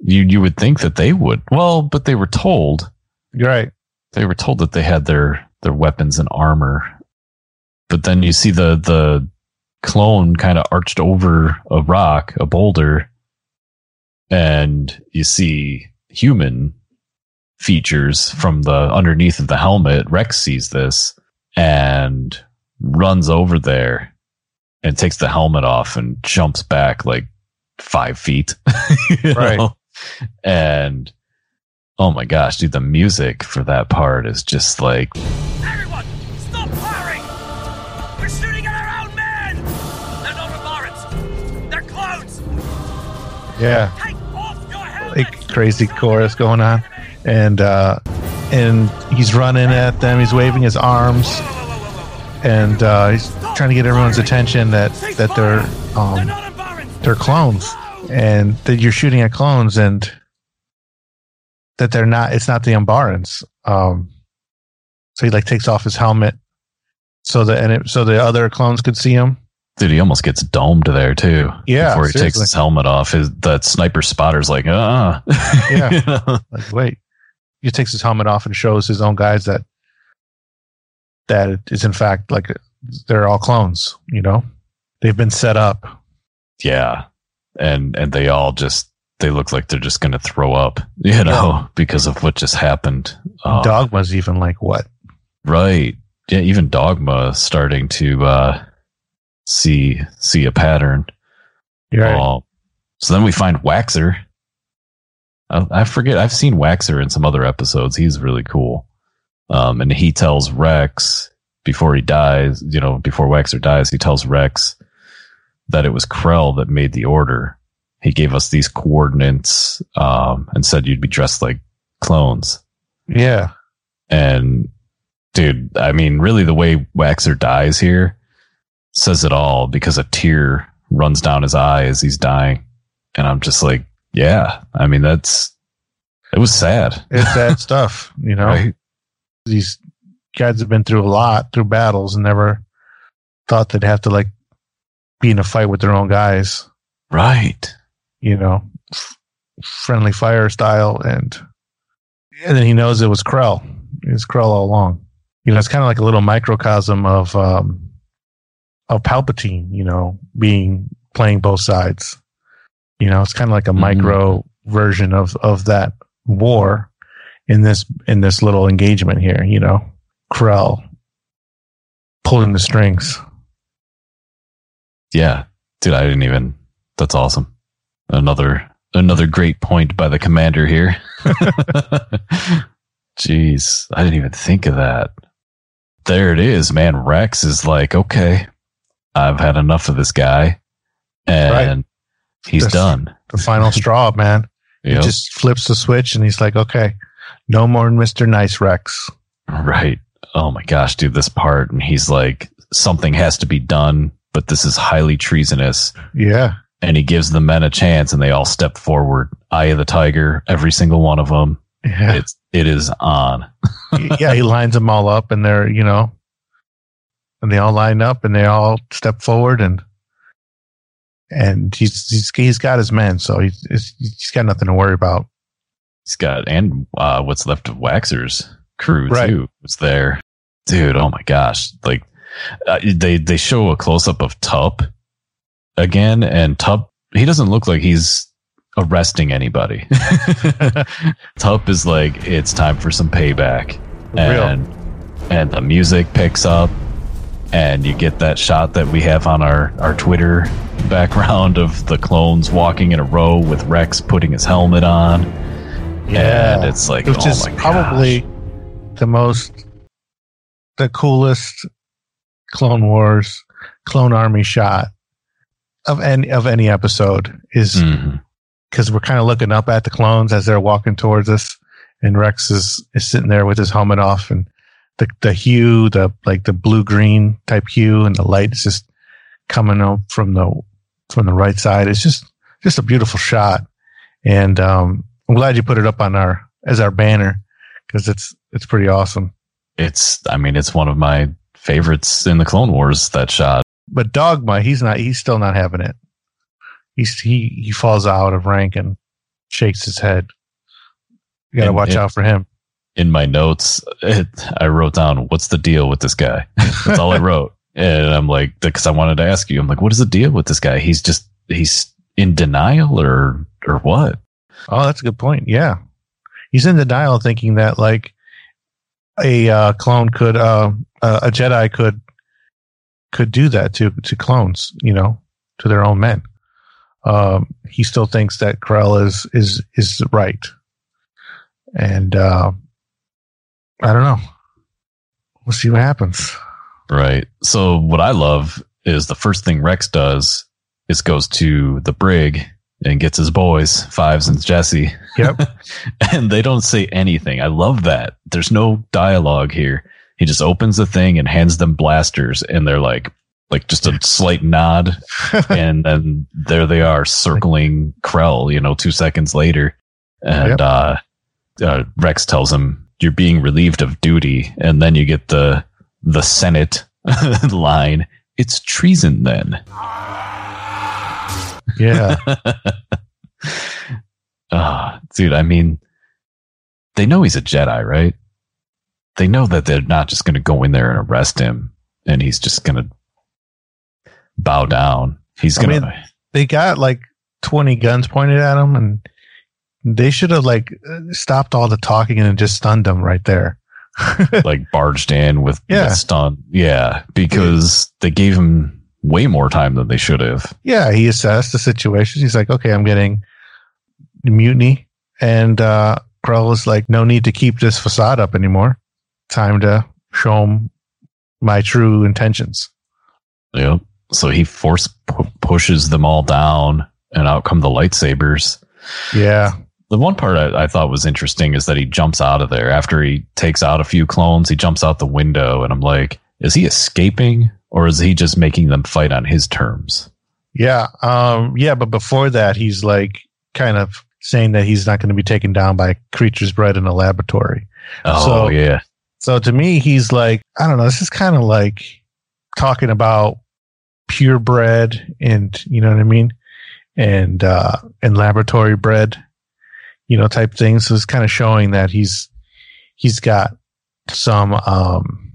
You you would think that they would. Well, but they were told You're right. they were told that they had their their weapons and armor. But then you see the the clone kind of arched over a rock, a boulder, and you see human features from the underneath of the helmet. Rex sees this and runs over there and takes the helmet off and jumps back like five feet. Right. know? And oh my gosh, dude, the music for that part is just like Everyone, stop firing! We're shooting at our own men! They're not Umbarans! They're clones! Yeah. Take off your helmets! Like crazy chorus going on. And uh and he's running at them, he's waving his arms and uh he's trying to get everyone's attention that that they're They're um they're clones. and that you're shooting at clones and that they're not it's not the Umbarans. Um so he like takes off his helmet so that and it, so the other clones could see him. Dude, he almost gets domed there too. Yeah, before he takes his helmet off, his that sniper spotter's like, uh, Yeah. You know? Like wait. He takes his helmet off and shows his own guys that that it is in fact like they're all clones, you know? They've been set up. yeah, and and they all just they look like they're just gonna throw up, you know, because of what just happened. Uh, Dogma's even like what? right? Yeah, even Dogma starting to uh, see see a pattern. You're right. Uh, so then we find Waxer. I, I forget. I've seen Waxer in some other episodes. He's really cool. Um, and he tells Rex before he dies, you know, before Waxer dies, he tells Rex that it was Krell that made the order. He gave us these coordinates um, and said you'd be dressed like clones. yeah. And dude, I mean, really, the way Waxer dies here says it all because a tear runs down his eye as he's dying. And I'm just like, yeah, I mean, that's, it was sad. It's sad stuff, you know. Right? these guys have been through a lot through battles and never thought they'd have to like be in a fight with their own guys Right. You know f- friendly fire style and and then he knows it was krell it was krell all along you know it's kind of like a little microcosm of um of palpatine you know being playing both sides you know it's kind of like a Mhm. micro version of of that war in this in this little engagement here you know krell pulling the strings Yeah. Dude, I didn't even, that's awesome. Another, another great point by the commander here. Jeez. I didn't even think of that. There it is, man. Rex is like, okay, I've had enough of this guy. And he's That's- done. the final straw man Yep. He just flips the switch and he's like, okay, no more Mr. Nice Rex. Right. Oh my gosh, dude, this part. And he's like, something has to be done, but this is highly treasonous. Yeah. And he gives the men a chance and they all step forward. Eye of the tiger, every single one of them. Yeah. It's, it is on. yeah. He lines them all up and they're, you know, and they all line up and they all step forward and, and he's, he's, he's got his men. So he's, he's got nothing to worry about. He's got, and uh, what's left of Waxer's crew Right. too was there. Dude, oh my gosh. Like, uh, they, they show a close up of Tup again, and Tup, he doesn't look like he's arresting anybody. Tup is like, it's time for some payback. And and the music picks up and you get that shot that we have on our our Twitter background of the clones walking in a row with Rex putting his helmet on and it's like Which oh is probably the most the coolest Clone Wars, Clone Army shot of any of any episode is because we're kind of looking up at the clones as they're walking towards us, and Rex is is sitting there with his helmet off, and the the hue, the like the blue green type hue, and the light is just coming up from the from the right side. It's just just a beautiful shot, and um, I'm glad you put it up on our as our banner because it's it's pretty awesome. It's, I mean, it's one of my favorites in the Clone Wars. That shot. But Dogma, he's not. He's still not having it. He's he he falls out of rank and shakes his head. You got to And watch it- out for him. in my notes, it, I wrote down, "What's the deal with this guy?" That's all I wrote, and I'm like, because I wanted to ask you, I'm like, what is the deal with this guy? He's just he's in denial, or or what? Oh, that's a good point. Yeah, he's in denial, thinking that like a uh, clone could, uh, uh, a Jedi could could do that to to clones, you know, to their own men. Um, he still thinks that Krell is is is right, and uh, I don't know. We'll see what happens. Right. So what I love is the first thing Rex does is goes to the brig and gets his boys, Fives and Jesse. Yep. and they don't say anything. I love that. There's no dialogue here. He just opens the thing and hands them blasters and they're like like just a slight nod and then there they are circling Krell, you know, 2 seconds later. And Yep. uh, uh Rex tells him you're being relieved of duty and then you get the the Senate line. It's treason then. Yeah. Ah, dude, I mean, they know he's a Jedi, right? They know that they're not just going to go in there and arrest him and he's just going to bow down. He's going to, they got like 20 guns pointed at him and they should have like stopped all the talking and just stunned him right there. like barged in with Yeah. the stun. Yeah, because they gave him way more time than they should have. yeah, he assessed the situation. He's like, okay, I'm getting mutiny. And uh, Krell was like, no need to keep this facade up anymore. Time to show him my true intentions. Yep. So he force pu- pushes them all down and out come the lightsabers. Yeah. The one part I, I thought was interesting is that he jumps out of there after he takes out a few clones. He jumps out the window, and I'm like, is he escaping or is he just making them fight on his terms? Yeah. Um, yeah. But before that, he's like kind of saying that he's not going to be taken down by creatures bred in a laboratory. Oh So- yeah, So to me, he's like, I don't know, this is kind of like talking about purebred and, you know what I mean? And, uh, and laboratory bred, you know, type things. So it's kind of showing that he's, he's got some, um,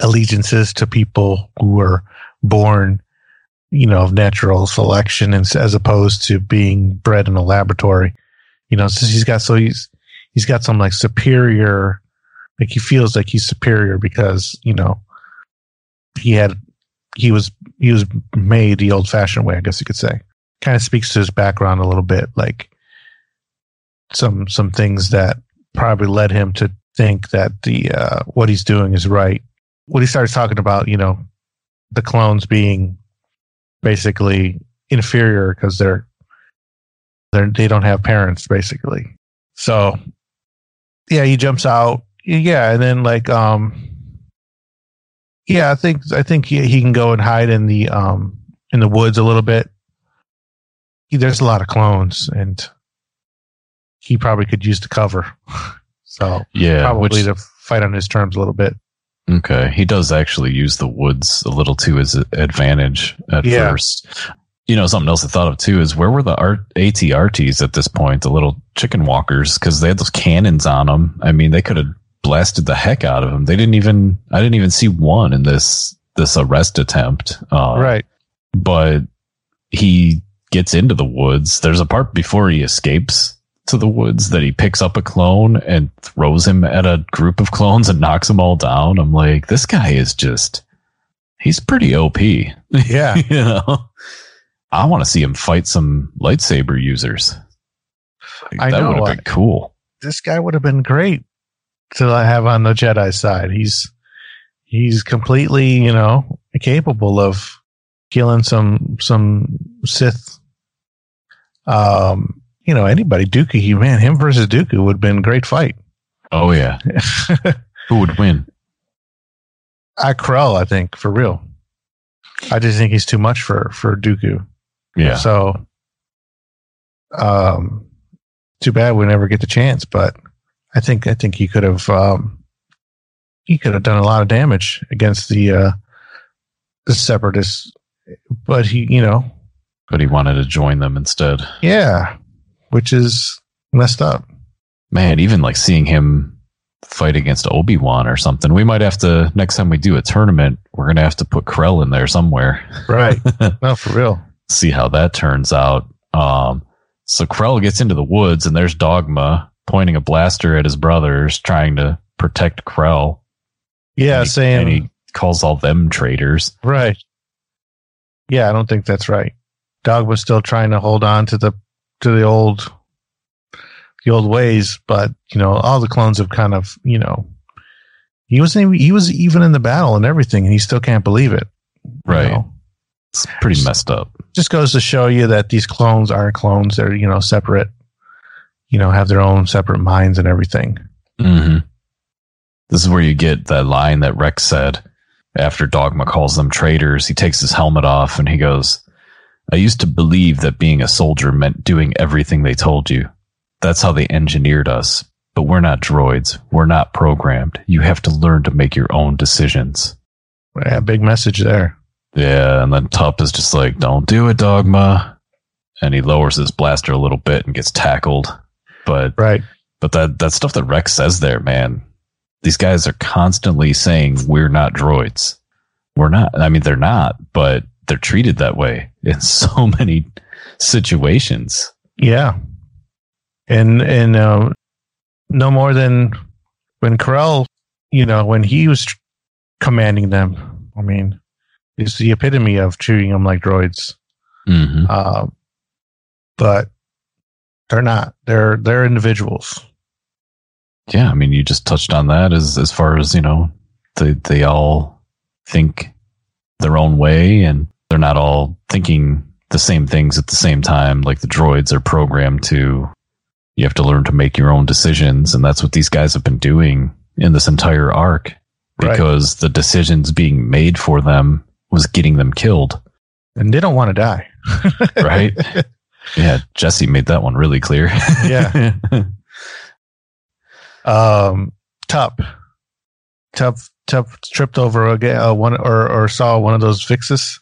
allegiances to people who were born, you know, of natural selection and as opposed to being bred in a laboratory. You know, so he's got, so he's, he's got some like superior, like he feels like he's superior because you know he had he was he was made the old fashioned way i guess you could say. Kind of speaks to his background a little bit like some some things that probably led him to think that the uh what he's doing is right. When he starts talking about you know the clones being basically inferior because they're they're they don't have parents basically. So yeah he jumps out yeah and then like um yeah i think i think he, he can go and hide in the um in the woods a little bit he, there's a lot of clones and he probably could use the cover so yeah. probably which, to fight on his terms a little bit okay, he does actually use the woods a little to his advantage at Yeah. first. You know, something else I thought of too is where were the art, ATRTs at this point, the little chicken walkers, because they had those cannons on them. I mean, they could have blasted the heck out of him. They didn't even, I didn't even see one in this this arrest attempt. Uh, right but he gets into the woods. There's a part before he escapes to the woods that he picks up a clone and throws him at a group of clones and knocks them all down. I'm like, this guy is just, he's pretty OP. yeah you know, I want to see him fight some lightsaber users. Like, I that would have been cool. this guy would have been great to I have on the jedi side he's he's completely, you know, capable of killing some some Sith. Um, you know, anybody Dooku, he man, him versus Dooku would have been a great fight. Oh yeah. Who would win? I Krell, I think, for real. I just think he's too much for for Dooku. Yeah. So, um, too bad we never get the chance. But I think I think he could have um, he could have done a lot of damage against the uh, the separatists. But he, you know, But he wanted to join them instead. yeah, which is messed up. Man, even like seeing him fight against Obi Wan or something. We might have to next time we do a tournament. We're gonna have to put Krell in there somewhere. Right? no, for real. see how that turns out. Um, so Krell gets into the woods, and there's Dogma pointing a blaster at his brothers, trying to protect Krell. Yeah, and he, saying and he calls all them traitors. right. Yeah, I don't think that's right. Dog was still trying to hold on to the to the old the old ways, but you know, all the clones have kind of, you know, he wasn't even, he was even in the battle and everything, and he still can't believe it. you Right. know? It's pretty messed up. Just goes to show you that these clones aren't clones; they're you know separate. You know, have their own separate minds and everything. hmm This is where you get that line that Rex said after Dogma calls them traitors. He takes his helmet off and he goes, I used to believe that being a soldier meant doing everything they told you. That's how they engineered us. But we're not droids. We're not programmed. You have to learn to make your own decisions. Yeah, big message there. Yeah, and then Tup is just like, don't do it, Dogma. And he lowers his blaster a little bit and gets tackled. But Right. but that that stuff that Rex says there, man, these guys are constantly saying we're not droids. We're not. I mean, they're not, but they're treated that way in so many situations. Yeah. And and uh, no more than when Krell, you know, when he was tr- commanding them. I mean, is the epitome of treating them like droids. Mm-hmm. Uh, but they're not. They're they're individuals. Yeah, I mean, you just touched on that as as far as you know, they they all think their own way, and they're not all thinking the same things at the same time. Like the droids are programmed to, you have to learn to make your own decisions, and that's what these guys have been doing in this entire arc, Right. because the decisions being made for them was getting them killed, And they don't want to die. right? yeah, Jesse made that one really clear. Yeah. um Tup. Tup Tup tripped over again uh, one or or saw one of those Vixes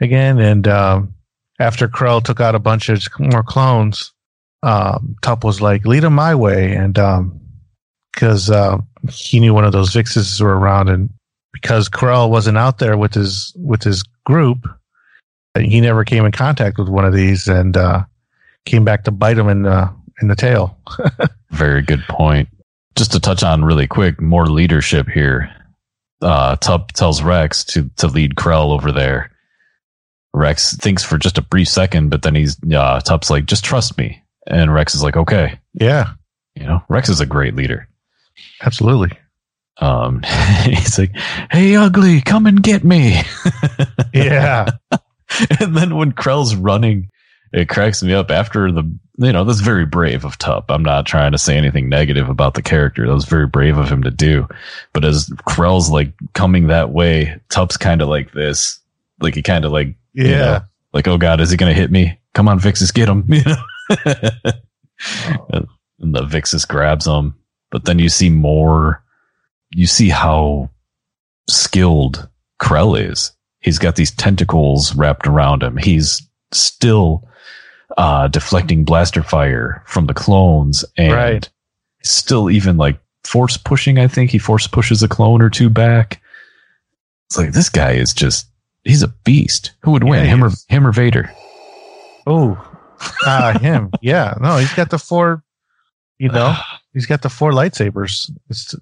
again and um after Krell took out a bunch of more clones, um Tup was like, lead him my way and um because uh, he knew one of those Vixes were around and because Krell wasn't out there with his with his group, he never came in contact with one of these and uh came back to bite him in the in the tail. Very good point. Just to touch on really quick, more leadership here. Uh, Tup tells Rex to to lead Krell over there. Rex thinks for just a brief second, but then he's uh, Tup's like, "Just trust me," and Rex is like, "Okay." Yeah, You know, Rex is a great leader. absolutely. Um, he's like, "Hey, ugly, come and get me." Yeah, and then when Krell's running, it cracks me up after the, you know, that's very brave of Tup. I'm not trying to say anything negative about the character. That was very brave of him to do. But as Krell's like coming that way, Tup's kind of like this, like he kind of like, yeah, you know, like, oh God, is he going to hit me? Come on, Vixus, get him. You know? Oh. and the Vixus grabs him. But then you see more, you see how skilled Krell is. He's got these tentacles wrapped around him. He's still uh, deflecting blaster fire from the clones and Right. still even like force pushing. I think he force pushes a clone or two back. It's like this guy is just he's a beast. Who would win, Yeah, him or him or Vader? Oh, ah, him. Yeah, no, he's got the four. You know, he's got the four lightsabers. It's,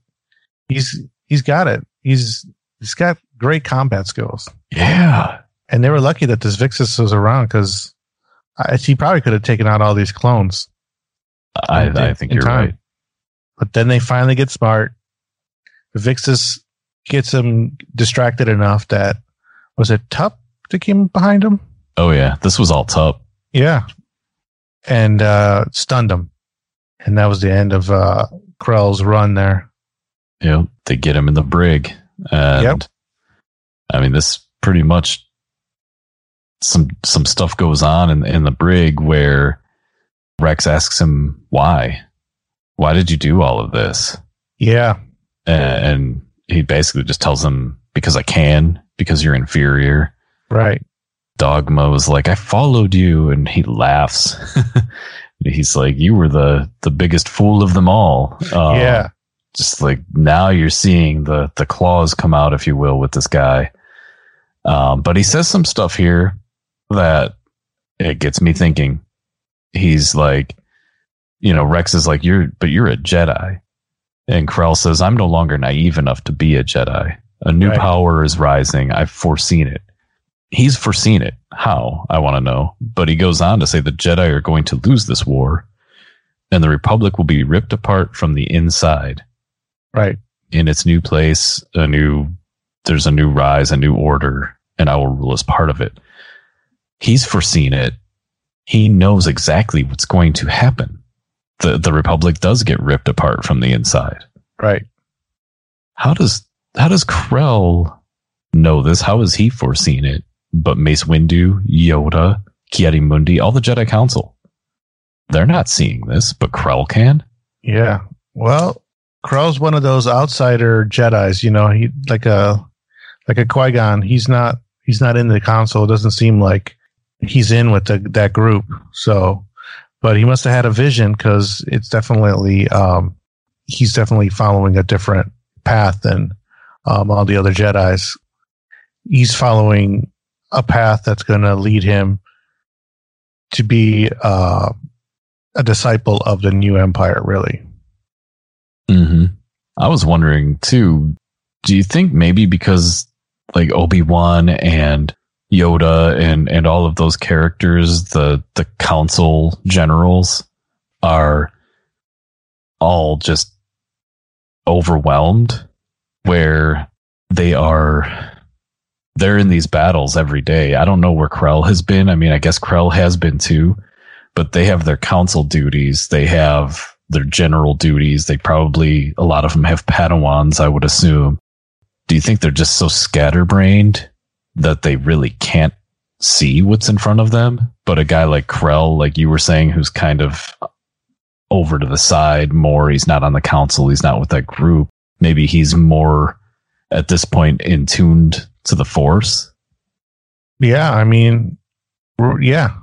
he's he's got it. He's he's got great combat skills, Yeah, and they were lucky that this Vixus was around because she probably could have taken out all these clones. I, In- I think you're time. right. But then they finally get smart. Vixus gets him distracted enough that was it Tup that came behind him? Oh yeah, this was all Tup. Yeah. And uh stunned him. And that was the end of uh Krell's run there. Yep, they get him in the brig, and Yep. I mean, this pretty much some some stuff goes on in in the brig where Rex asks him why, why did you do all of this, Yeah. and, and he basically just tells him because I can, because you're inferior. Right. Dogma was like, I followed you, and he laughs. He's like, you were the the biggest fool of them all. Um, yeah. just like now you're seeing the the claws come out, if you will, with this guy. Um, but he says some stuff here that it gets me thinking. He's like, you know, Rex is like, you're, but you're a Jedi. And Krell says, I'm no longer naive enough to be a Jedi. A new Right. power is rising. I've foreseen it. He's foreseen it. How? I want to know. But he goes on to say the Jedi are going to lose this war and the Republic will be ripped apart from the inside Right. in its new place, a new there's a new rise, a new order, and I will rule as part of it. He's foreseen it. He knows exactly what's going to happen. The the Republic does get ripped apart from the inside. Right. How does how does Krell know this? How has he foreseen it? But Mace Windu, Yoda, Ki-Adi-Mundi, all the Jedi Council. They're not seeing this, but Krell can. Yeah. Well, Krell's one of those outsider Jedi's, you know, he like a like a Qui-Gon. He's not he's not in the council. It doesn't seem like he's in with the, that group. So, but he must have had a vision because it's definitely um he's definitely following a different path than um, all the other Jedi's. He's following a path that's going to lead him to be uh, a disciple of the new empire, really. hmm I was wondering too. Do you think maybe because like Obi Wan and Yoda and and all of those characters, the the council generals are all just overwhelmed, where they are they're in these battles every day. I don't know where Krell has been. I mean, I guess Krell has been too, but they have their council duties. They have their general duties. They probably, a lot of them have Padawans, I would assume. Do you think they're just so scatterbrained that they really can't see what's in front of them? But a guy like Krell, like you were saying, who's kind of over to the side more, he's not on the council, he's not with that group. Maybe he's more at this point in tuned to the force. Yeah, I mean, yeah,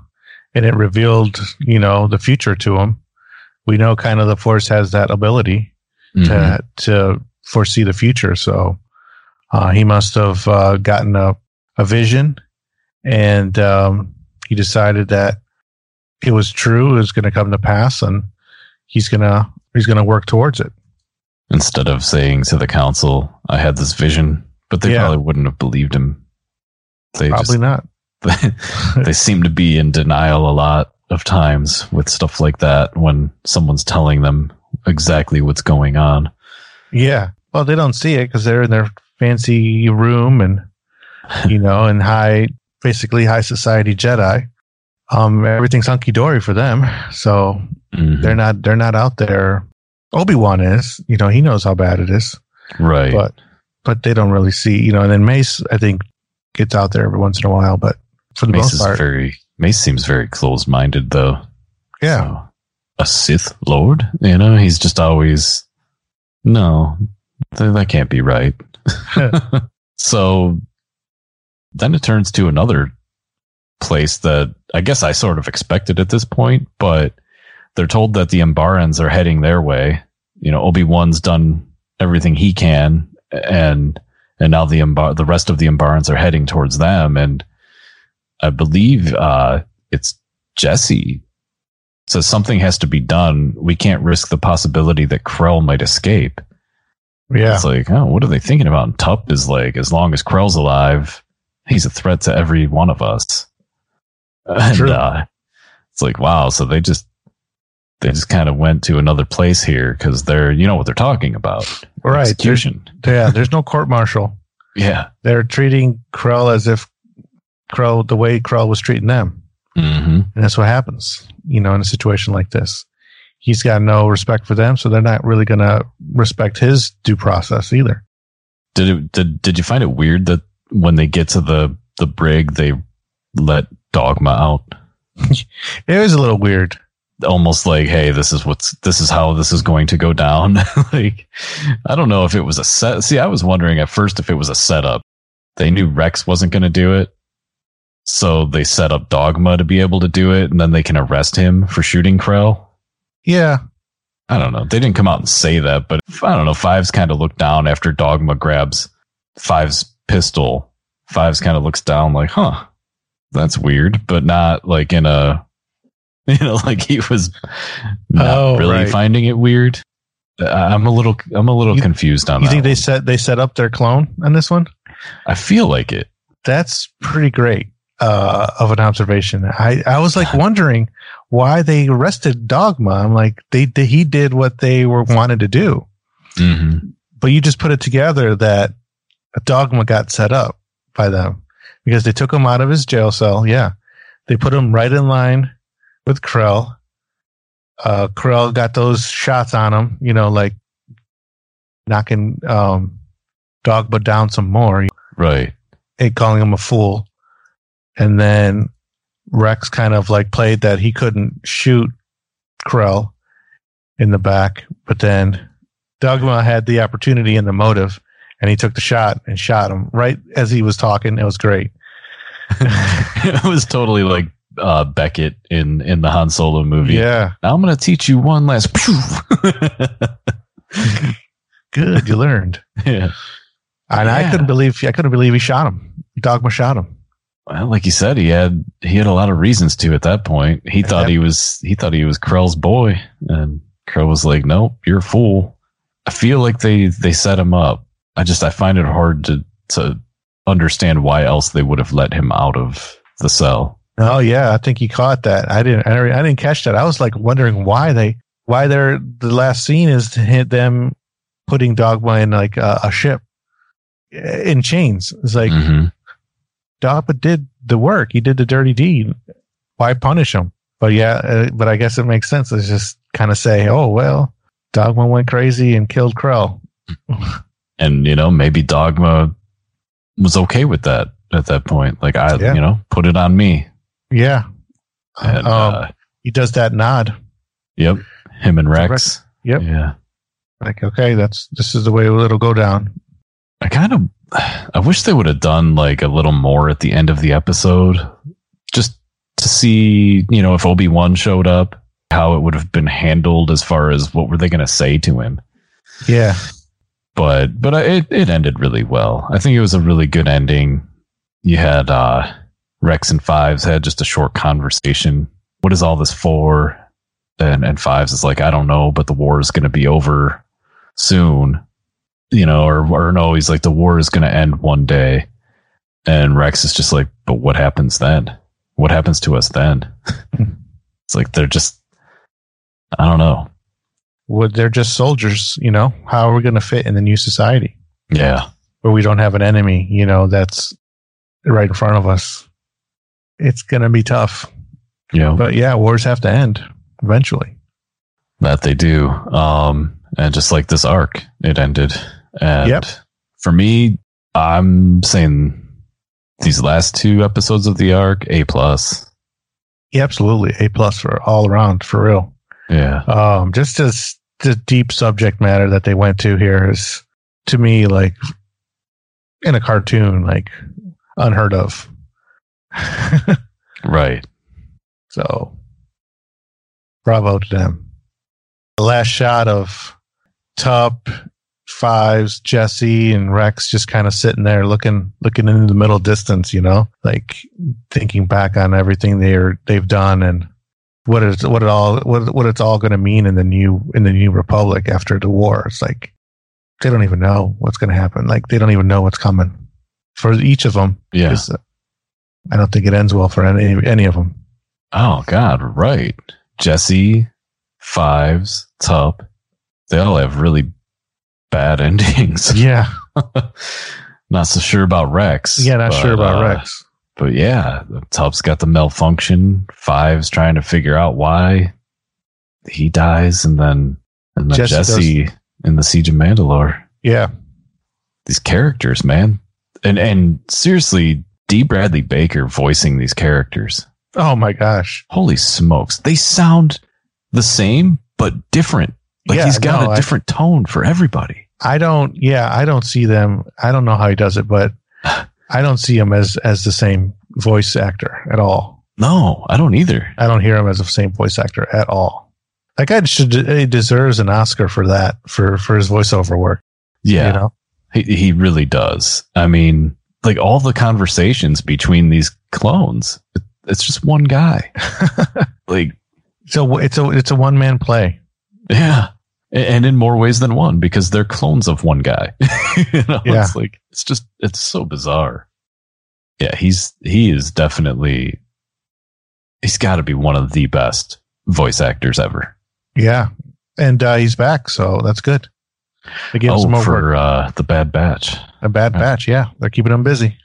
and it revealed, you know, the future to him. We know kind of the Force has that ability Mhm. to to foresee the future. So uh, he must have uh, gotten a a vision, and um, he decided that it was true. It was going to come to pass, and he's gonna he's gonna work towards it. Instead of saying to the council, I had this vision, but they Yeah. probably wouldn't have believed him. They Probably not. just, they seem to be in denial a lot of times with stuff like that when someone's telling them exactly what's going on. Yeah. Well, they don't see it because they're in their fancy room and, you know, and high, basically high society Jedi. Um, everything's hunky dory for them. So Mhm. they're not, they're not out there. Obi Wan is, you know, he knows how bad it is, right. but, but they don't really see, you know, and then Mace, I think, gets out there every once in a while, but for the Mace most part, very Mace seems very closed minded though. yeah. So, a Sith Lord, you know, he's just always no, th- that can't be right. so then it turns to another place that I guess I sort of expected at this point, but they're told that the Umbarans are heading their way. You know, Obi Wan's done everything he can, and and now the Embar- the rest of the Umbarans are heading towards them, and I believe uh, it's Jesse says something has to be done. We can't risk the possibility that Krell might escape. Yeah. It's like, oh, what are they thinking about? And Tup is like, as long as Krell's alive, he's a threat to every one of us. And True. uh, it's like, wow. So they just they just kind of went to another place here because they're you know what they're talking about. Right. There's, Execution. yeah, there's no court martial. Yeah. They're treating Krell as if Krell, the way Krell was treating them. Mm-hmm. And that's what happens, you know, in a situation like this. He's got no respect for them, so they're not really going to respect his due process either. Did it, did did you find it weird that when they get to the the brig they let Dogma out? It was a little weird. Almost like, hey, this is what's this is how this is going to go down. like, I don't know if it was a set. See, I was wondering at first if it was a setup. They knew Rex wasn't going to do it, so they set up Dogma to be able to do it, and then they can arrest him for shooting Krell. Yeah. I don't know. They didn't come out and say that, but I don't know. Fives kind of looked down after Dogma grabs Fives' pistol. Fives kind of looks down like, huh, that's weird, but not like in a, you know, like he was not Oh, really right. finding it weird. I'm a little, I'm a little You- confused on You that. You think they one. set they set up their clone on this one? I feel like it. That's pretty great uh, of an observation. I, I was like wondering why they arrested Dogma. I'm like they, they he did what they were wanted to do, hmm but you just put it together that a Dogma got set up by them because they took him out of his jail cell. Yeah, they put him right in line with Krell. Uh, Krell got those shots on him, you know, like knocking um, Dogma down some more. Right. and calling him a fool. And then Rex kind of like played that he couldn't shoot Krell in the back, but then Dogma had the opportunity and the motive, and he took the shot and shot him right as he was talking. It was great. it was totally like uh, Beckett in in the Han Solo movie. Yeah, Now I'm going to teach you one last. good. You learned, yeah. and I couldn't believe I couldn't believe he shot him. Dogma shot him. Well, like you said, he had he had a lot of reasons to at that point. He thought he was he thought he was Krell's boy, and Krell was like, "Nope, you're a fool." I feel like they they set him up. I just I find it hard to to understand why else they would have let him out of the cell. Oh yeah, I think he caught that. I didn't. I, I didn't catch that. I was like wondering why they, why they're the last scene is to hit them putting Dogma in like a, a ship in chains. It's like hmm Dogma did the work. He did the dirty deed. Why punish him? But yeah, uh, but I guess it makes sense. It's just kind of say, oh well, Dogma went crazy and killed Krell. And you know, maybe Dogma was okay with that at that point. Like I, Yeah. you know, put it on me. Yeah, And um, uh, he does that nod. yep, him and Rex. Rex. Yep. Yeah. Like okay, that's this is the way it'll go down. I kind of, I wish they would have done like a little more at the end of the episode, just to see, you know, if Obi Wan showed up, how it would have been handled as far as what were they going to say to him. Yeah. But, but I- it it ended really well. I think it was a really good ending. You had uh, Rex and Fives had just a short conversation. What is all this for? And and Fives is like, I don't know, but the war is going to be over soon you know, or or no, he's like the war is going to end one day, and Rex is just like, but what happens then? What happens to us then? it's like they're just, I don't know. Would they're just soldiers, you know? How are we going to fit in the new society Yeah, where we don't have an enemy, you know, that's right in front of us? It's going to be tough. Yeah. But yeah, wars have to end eventually. that they do. Um, and just like this arc, it ended. And Yep. for me, I'm saying these last two episodes of the arc, a plus. Yeah, absolutely. A plus for all around, for real. Yeah, Um, just as the deep subject matter that they went to here is to me like in a cartoon, like unheard of. right. So bravo to them. The last shot of Tup, Fives, Jesse, and Rex just kind of sitting there looking looking into the middle distance, you know, like thinking back on everything they're they've done and what is what it all what what it's all going to mean in the new in the new republic after the war. It's like they don't even know what's going to happen. Like they don't even know what's coming for each of them. Yeah. uh, I don't think it ends well for any any of them. Oh God, right. Jesse Fives, Tup. They all have really bad endings. Yeah. not so sure about Rex. Yeah, not but, sure about uh, Rex. But yeah, Tup's got the malfunction. Fives trying to figure out why he dies, and then and then Jesse Jesse, in the Siege of Mandalore. Yeah. These characters, man, and and seriously, D. Bradley Baker voicing these characters. Oh my gosh. Holy smokes, they sound the same but different. Like Yeah, he's got no, a I- different tone for everybody. I don't. Yeah, I don't see them. I don't know how he does it, but I don't see him as as the same voice actor at all. No, I don't either. I don't hear him as the same voice actor at all. That guy should he deserves an Oscar for that for for his voiceover work. Yeah, You know. he he really does. I mean, like all the conversations between these clones, it, it's just one guy. like, So it's a it's a one man play. yeah, and in more ways than one because they're clones of one guy. you know, Yeah. it's like it's just it's so bizarre. Yeah, he's he is definitely he's got to be one of the best voice actors ever. Yeah, and uh, he's back, so that's good. They gave him oh, over for uh, the Bad Batch, a bad batch. Yeah, they're keeping him busy.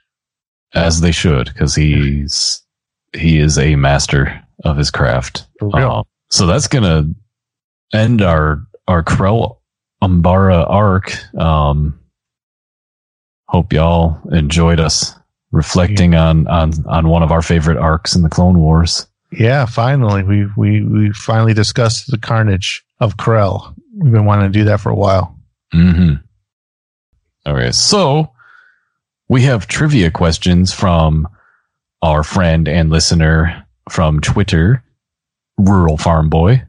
as they should, because he's he is a master of his craft. For real. Um, so that's gonna end our our Krell Umbara arc. Um, hope y'all enjoyed us reflecting on on on one of our favorite arcs in the Clone Wars. Yeah, finally, we we we finally discussed the carnage of Krell. We've been wanting to do that for a while. Mm-hmm. Okay, so we have trivia questions from our friend and listener from Twitter, Rural Farm Boy.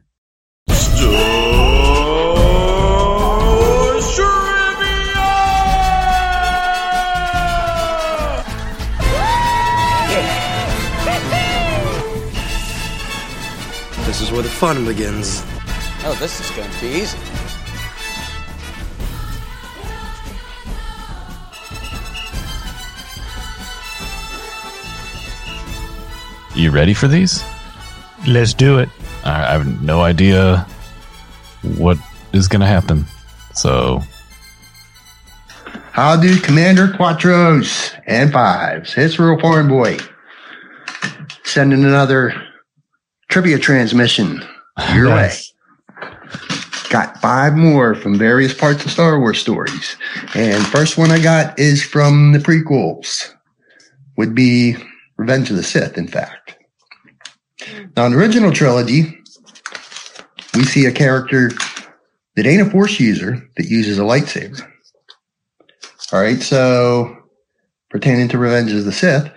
Is where the fun begins. Oh, this is going to be easy. You ready for these? Let's do it. I I have no idea what is going to happen. So, How do Commander Quattros and Fives? It's Rural Farm Boy. Sending another trivia transmission your Nice. way. Got five more from various parts of Star Wars stories. And first one I got is from the prequels. Would be Revenge of the Sith, in fact. Now, in the original trilogy, we see a character that ain't a force user that uses a lightsaber. All right, so pertaining to Revenge of the Sith,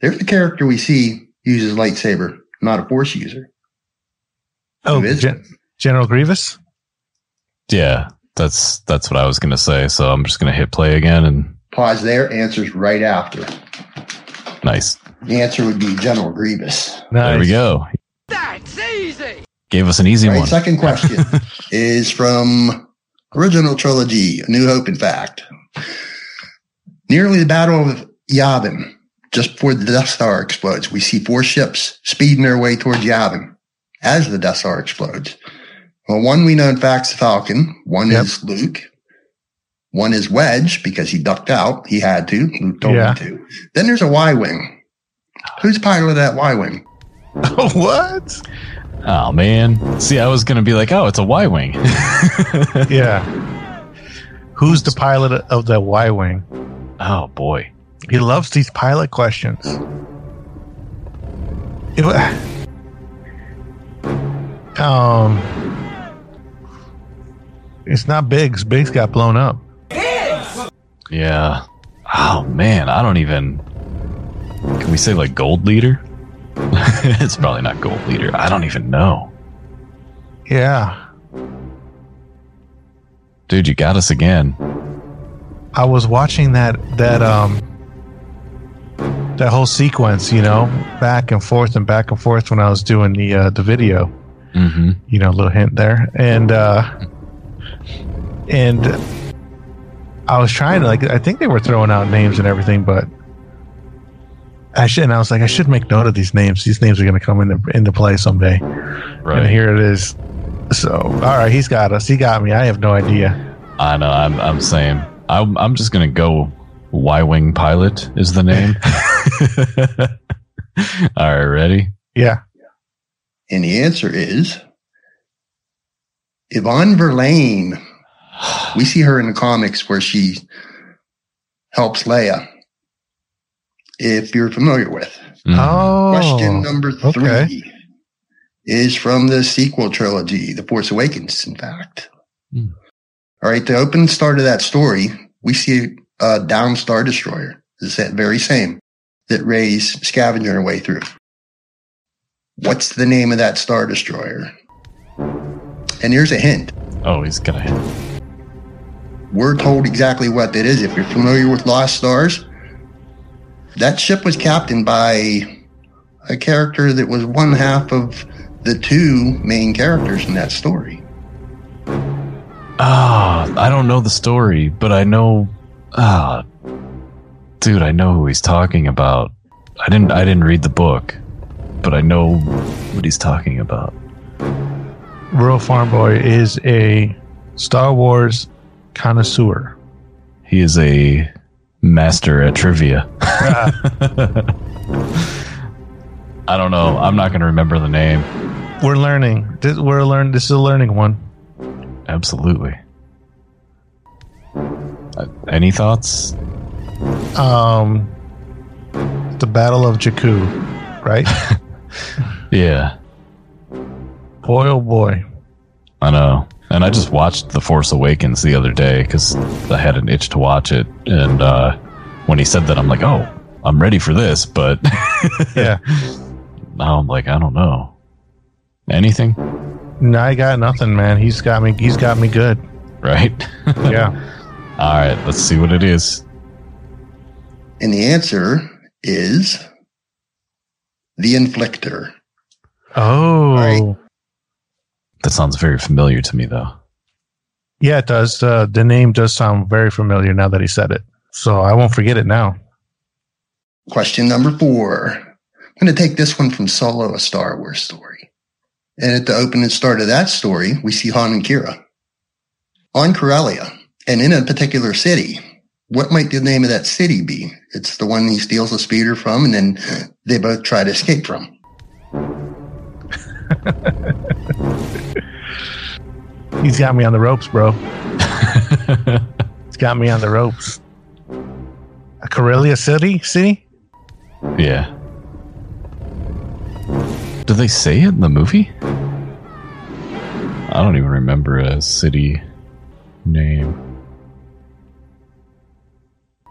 there's the character we see uses lightsaber, not a force user. Oh, Who is Gen- General Grievous. yeah, that's that's what I was going to say. So I'm just going to hit play again and Pause there, answers right after. nice. The answer would be General Grievous. Nice. There we go. That's easy! Gave us an easy All right, one. second question is from original trilogy, New Hope, in fact. Nearly the Battle of Yavin, just before the Death Star explodes, we see four ships speeding their way towards Yavin as the Death Star explodes. Well, one we know in fact is Falcon. One Yep. is Luke. One is Wedge because he ducked out. He had to. Luke told Yeah. him to. Then there's a Y Wing. Who's pilot of that Y Wing? what? Oh man. See, I was going to be like, "Oh, it's a Y-wing." Yeah. Who's the pilot of the Y Wing? oh boy. He loves these pilot questions. It um, it's not Biggs. Biggs got blown up. Yeah. Oh man, I don't even. Can we say like gold leader? it's probably not gold leader. I don't even know. Yeah, Dude, you got us again. I was watching that that um that whole sequence, you know, back and forth and back and forth when I was doing the uh, the video. Mm-hmm. you know, a little hint there. And uh and I was trying to like I think they were throwing out names and everything, but I should. And I was like, I should make note of these names. These names are going to come into into play someday. Right. And here it is. So, all right, he's got us. He got me. I have no idea. I know. I'm. I'm saying. I'm. I'm just gonna go. Y wing pilot is the name. All right, ready? Yeah. And the answer is Evaan Verlaine. We see her in the comics where she helps Leia. If you're familiar with. Mm. Oh. Question number three okay. is from the sequel trilogy, The Force Awakens, in fact. Hmm. All right, the open start of that story, we see a down Star Destroyer. It's that very same that Rey's scavenging her way through. What's the name of that Star Destroyer? And here's a hint. Oh, he's gonna. We're told exactly what that is. If you're familiar with Lost Stars, that ship was captained by a character that was one half of the two main characters in that story. Ah, I don't know the story, but I know. Ah, dude, I know who he's talking about. I didn't. I didn't read the book, but I know what he's talking about. Rural Farm Boy is a Star Wars connoisseur. He is a master at trivia. I don't know. I'm not going to remember the name. We're learning. We're learn. This is a learning one. Absolutely. Uh, any thoughts? Um, the Battle of Jakku, right? Yeah, boy, oh boy. I know. And I just watched The Force Awakens the other day because I had an itch to watch it. And uh, when he said that, I'm like, oh, I'm ready for this. But Yeah. now I'm like, I don't know. Anything? No, I got nothing, man. He's got me. He's got me good. Right? Yeah. All right, let's see what it is. And the answer is the inflictor. Oh. Right. That sounds very familiar to me, though. Yeah, it does. Uh, the name does sound very familiar now that he said it. So I won't forget it now. Question number four. I'm going to take this one from Solo, a Star Wars story. And at the opening start of that story, we see Han and Qi'ra on Corellia and in a particular city. What might the name of that city be? It's the one he steals the speeder from and then they both try to escape from. He's got me on the ropes, bro. He's got me on the ropes. A Corellia City? City? Yeah. Did they say it in the movie? I don't even remember a city name.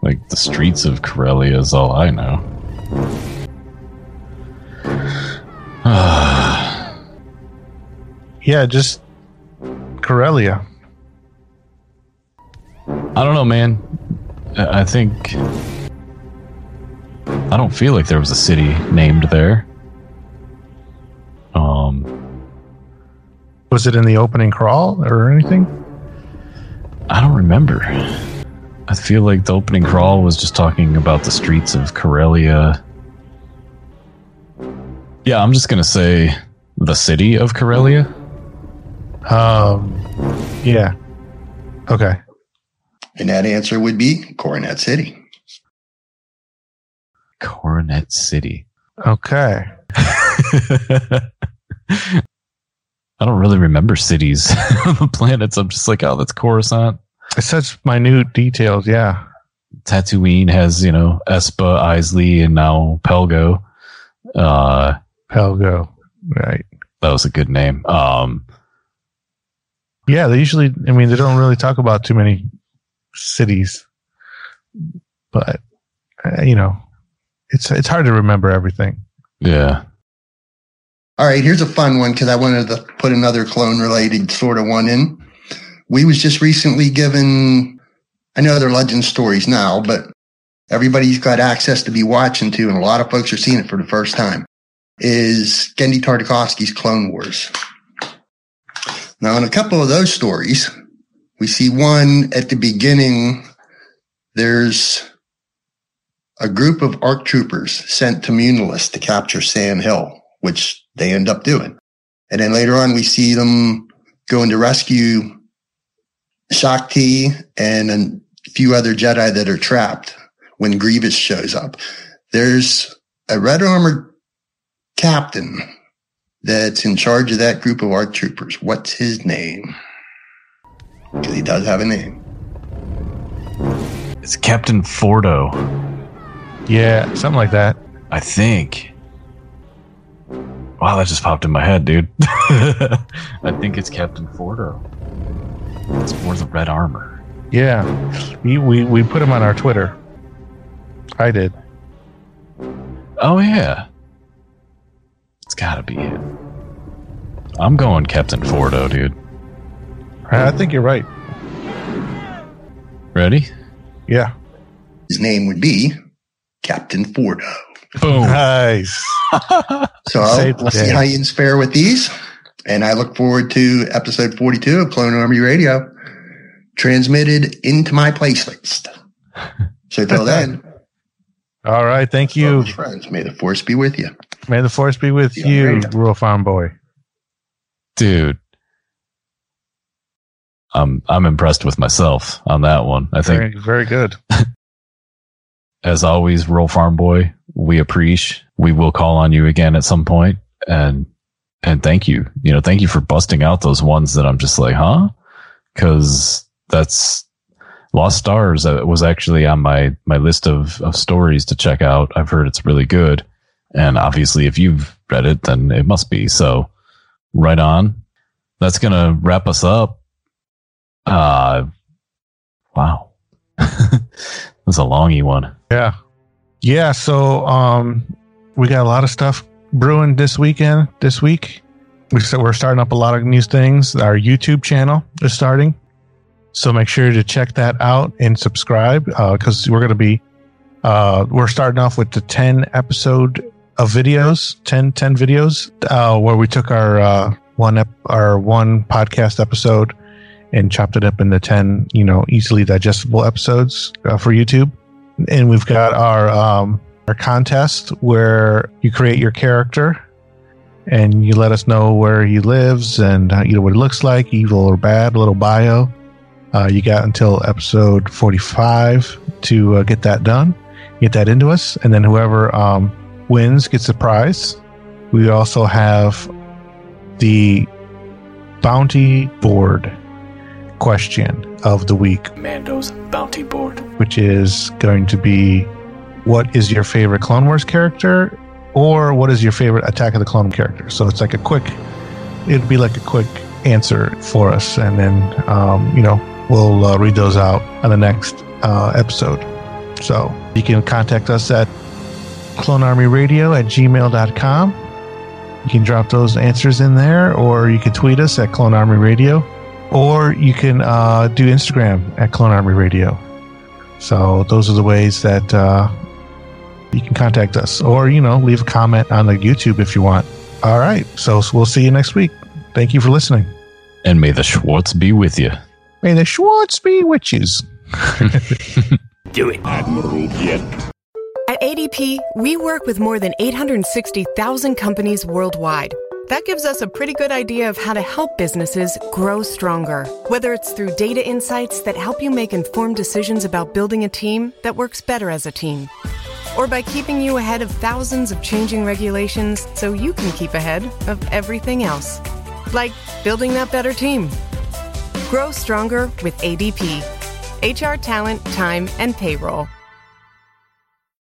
Like the streets of Corellia is all I know. Yeah, just Corellia. I don't know, man. I I think I don't feel like there was a city named there. Um, Was it in the opening crawl or anything? I don't remember. I feel like the opening crawl was just talking about the streets of Corellia. Yeah, I'm just gonna say the city of Corellia. Um, yeah. Okay. And that answer would be Coronet City. Coronet City. Okay. I don't really remember cities on the planets. I'm just like, oh, that's Coruscant. It's such minute details. Yeah. Tatooine has, you know, Espa, Eisley, and now Pelgo. Uh, Pelgo. Right. that was a good name. Um, Yeah. They usually, I mean, they don't really talk about too many cities, but, uh, you know, it's, it's hard to remember everything. yeah. All right, here's a fun one because I wanted to put another clone related sort of one in. We was just recently given, I know they're legend stories now, but everybody's got access to be watching to, and a lot of folks are seeing it for the first time, is Genndy Tartakovsky's Clone Wars. Now, in a couple of those stories, we see one at the beginning, there's a group of ARC troopers sent to Munilus to capture San Hill, which they end up doing. And then later on, we see them going to rescue Shaak Ti and a few other Jedi that are trapped when Grievous shows up. There's a red armored captain that's in charge of that group of ARC troopers. What's his name? Because he does have a name. It's Captain Fordo, Yeah, something like that. I think. Wow, that just popped in my head, dude. I think it's Captain Fordo. It's for the red armor. Yeah, we we, we put him on our Twitter. I did. Oh yeah, it's got to be it. I'm going Captain Fordo, dude. I think you're right. Ready? Yeah. His name would be Captain Fordo. Boom. Nice. So Save the we'll see how you fare with these. And I look forward to episode 42 of Clone Army Radio transmitted into my place list. So till then, All right. Thank you. friends, may the force be with you. May the force be with Yeah, you. Rural Farm Boy. dude. I'm I'm impressed with myself on that one. I think, Very, very good. as always, Rural Farm Boy, we appreciate. We will call on you again at some point, and and thank you. You know, thank you for busting out those ones that I'm just like, huh? Because that's Lost Stars uh, was actually on my my list of of stories to check out. I've heard it's really good, and obviously, if you've read it, then it must be. So, right on. That's gonna wrap us up. Uh, wow, that's a longy one. Yeah. Yeah. So, um, we got a lot of stuff brewing this weekend, this week. We said we're starting up a lot of new things. Our YouTube channel is starting. So make sure to check that out and subscribe because we're going to be, uh, we're starting off with the 10 episode of videos, 10, 10 videos, uh, where we took our, uh, one, ep- our one podcast episode and chopped it up into 10, you know, easily digestible episodes uh, for YouTube and we've got our um, our contest where you create your character and you let us know where he lives and uh, you know what he looks like, evil or bad, a little bio. Uh, you got until episode forty five to uh, get that done, get that into us, and then whoever um, wins gets a prize. We also have the bounty board question of the week Mando's Bounty Board. which is going to be what is your favorite Clone Wars character or what is your favorite Attack of the Clone character? So it's like a quick, it'd be like a quick answer for us. And then, um, you know, we'll uh, read those out on the next uh, episode. So you can contact us at clonearmyradio at gmail.com. You can drop those answers in there, or you can tweet us at Clone Army Radio, or you can uh, do Instagram at Clone Army Radio. So those are the ways that uh, you can contact us, or you know, leave a comment on the YouTube if you want. All right, so we'll see you next week. Thank you for listening. And may the Schwartz be with you. May the Schwartz be witches. Do it. At ADP, we work with more than 860,000 companies worldwide. That gives us a pretty good idea of how to help businesses grow stronger. Whether it's through data insights that help you make informed decisions about building a team that works better as a team, or by keeping you ahead of thousands of changing regulations so you can keep ahead of everything else. Like building that better team. Grow stronger with ADP. HR talent, time, and payroll.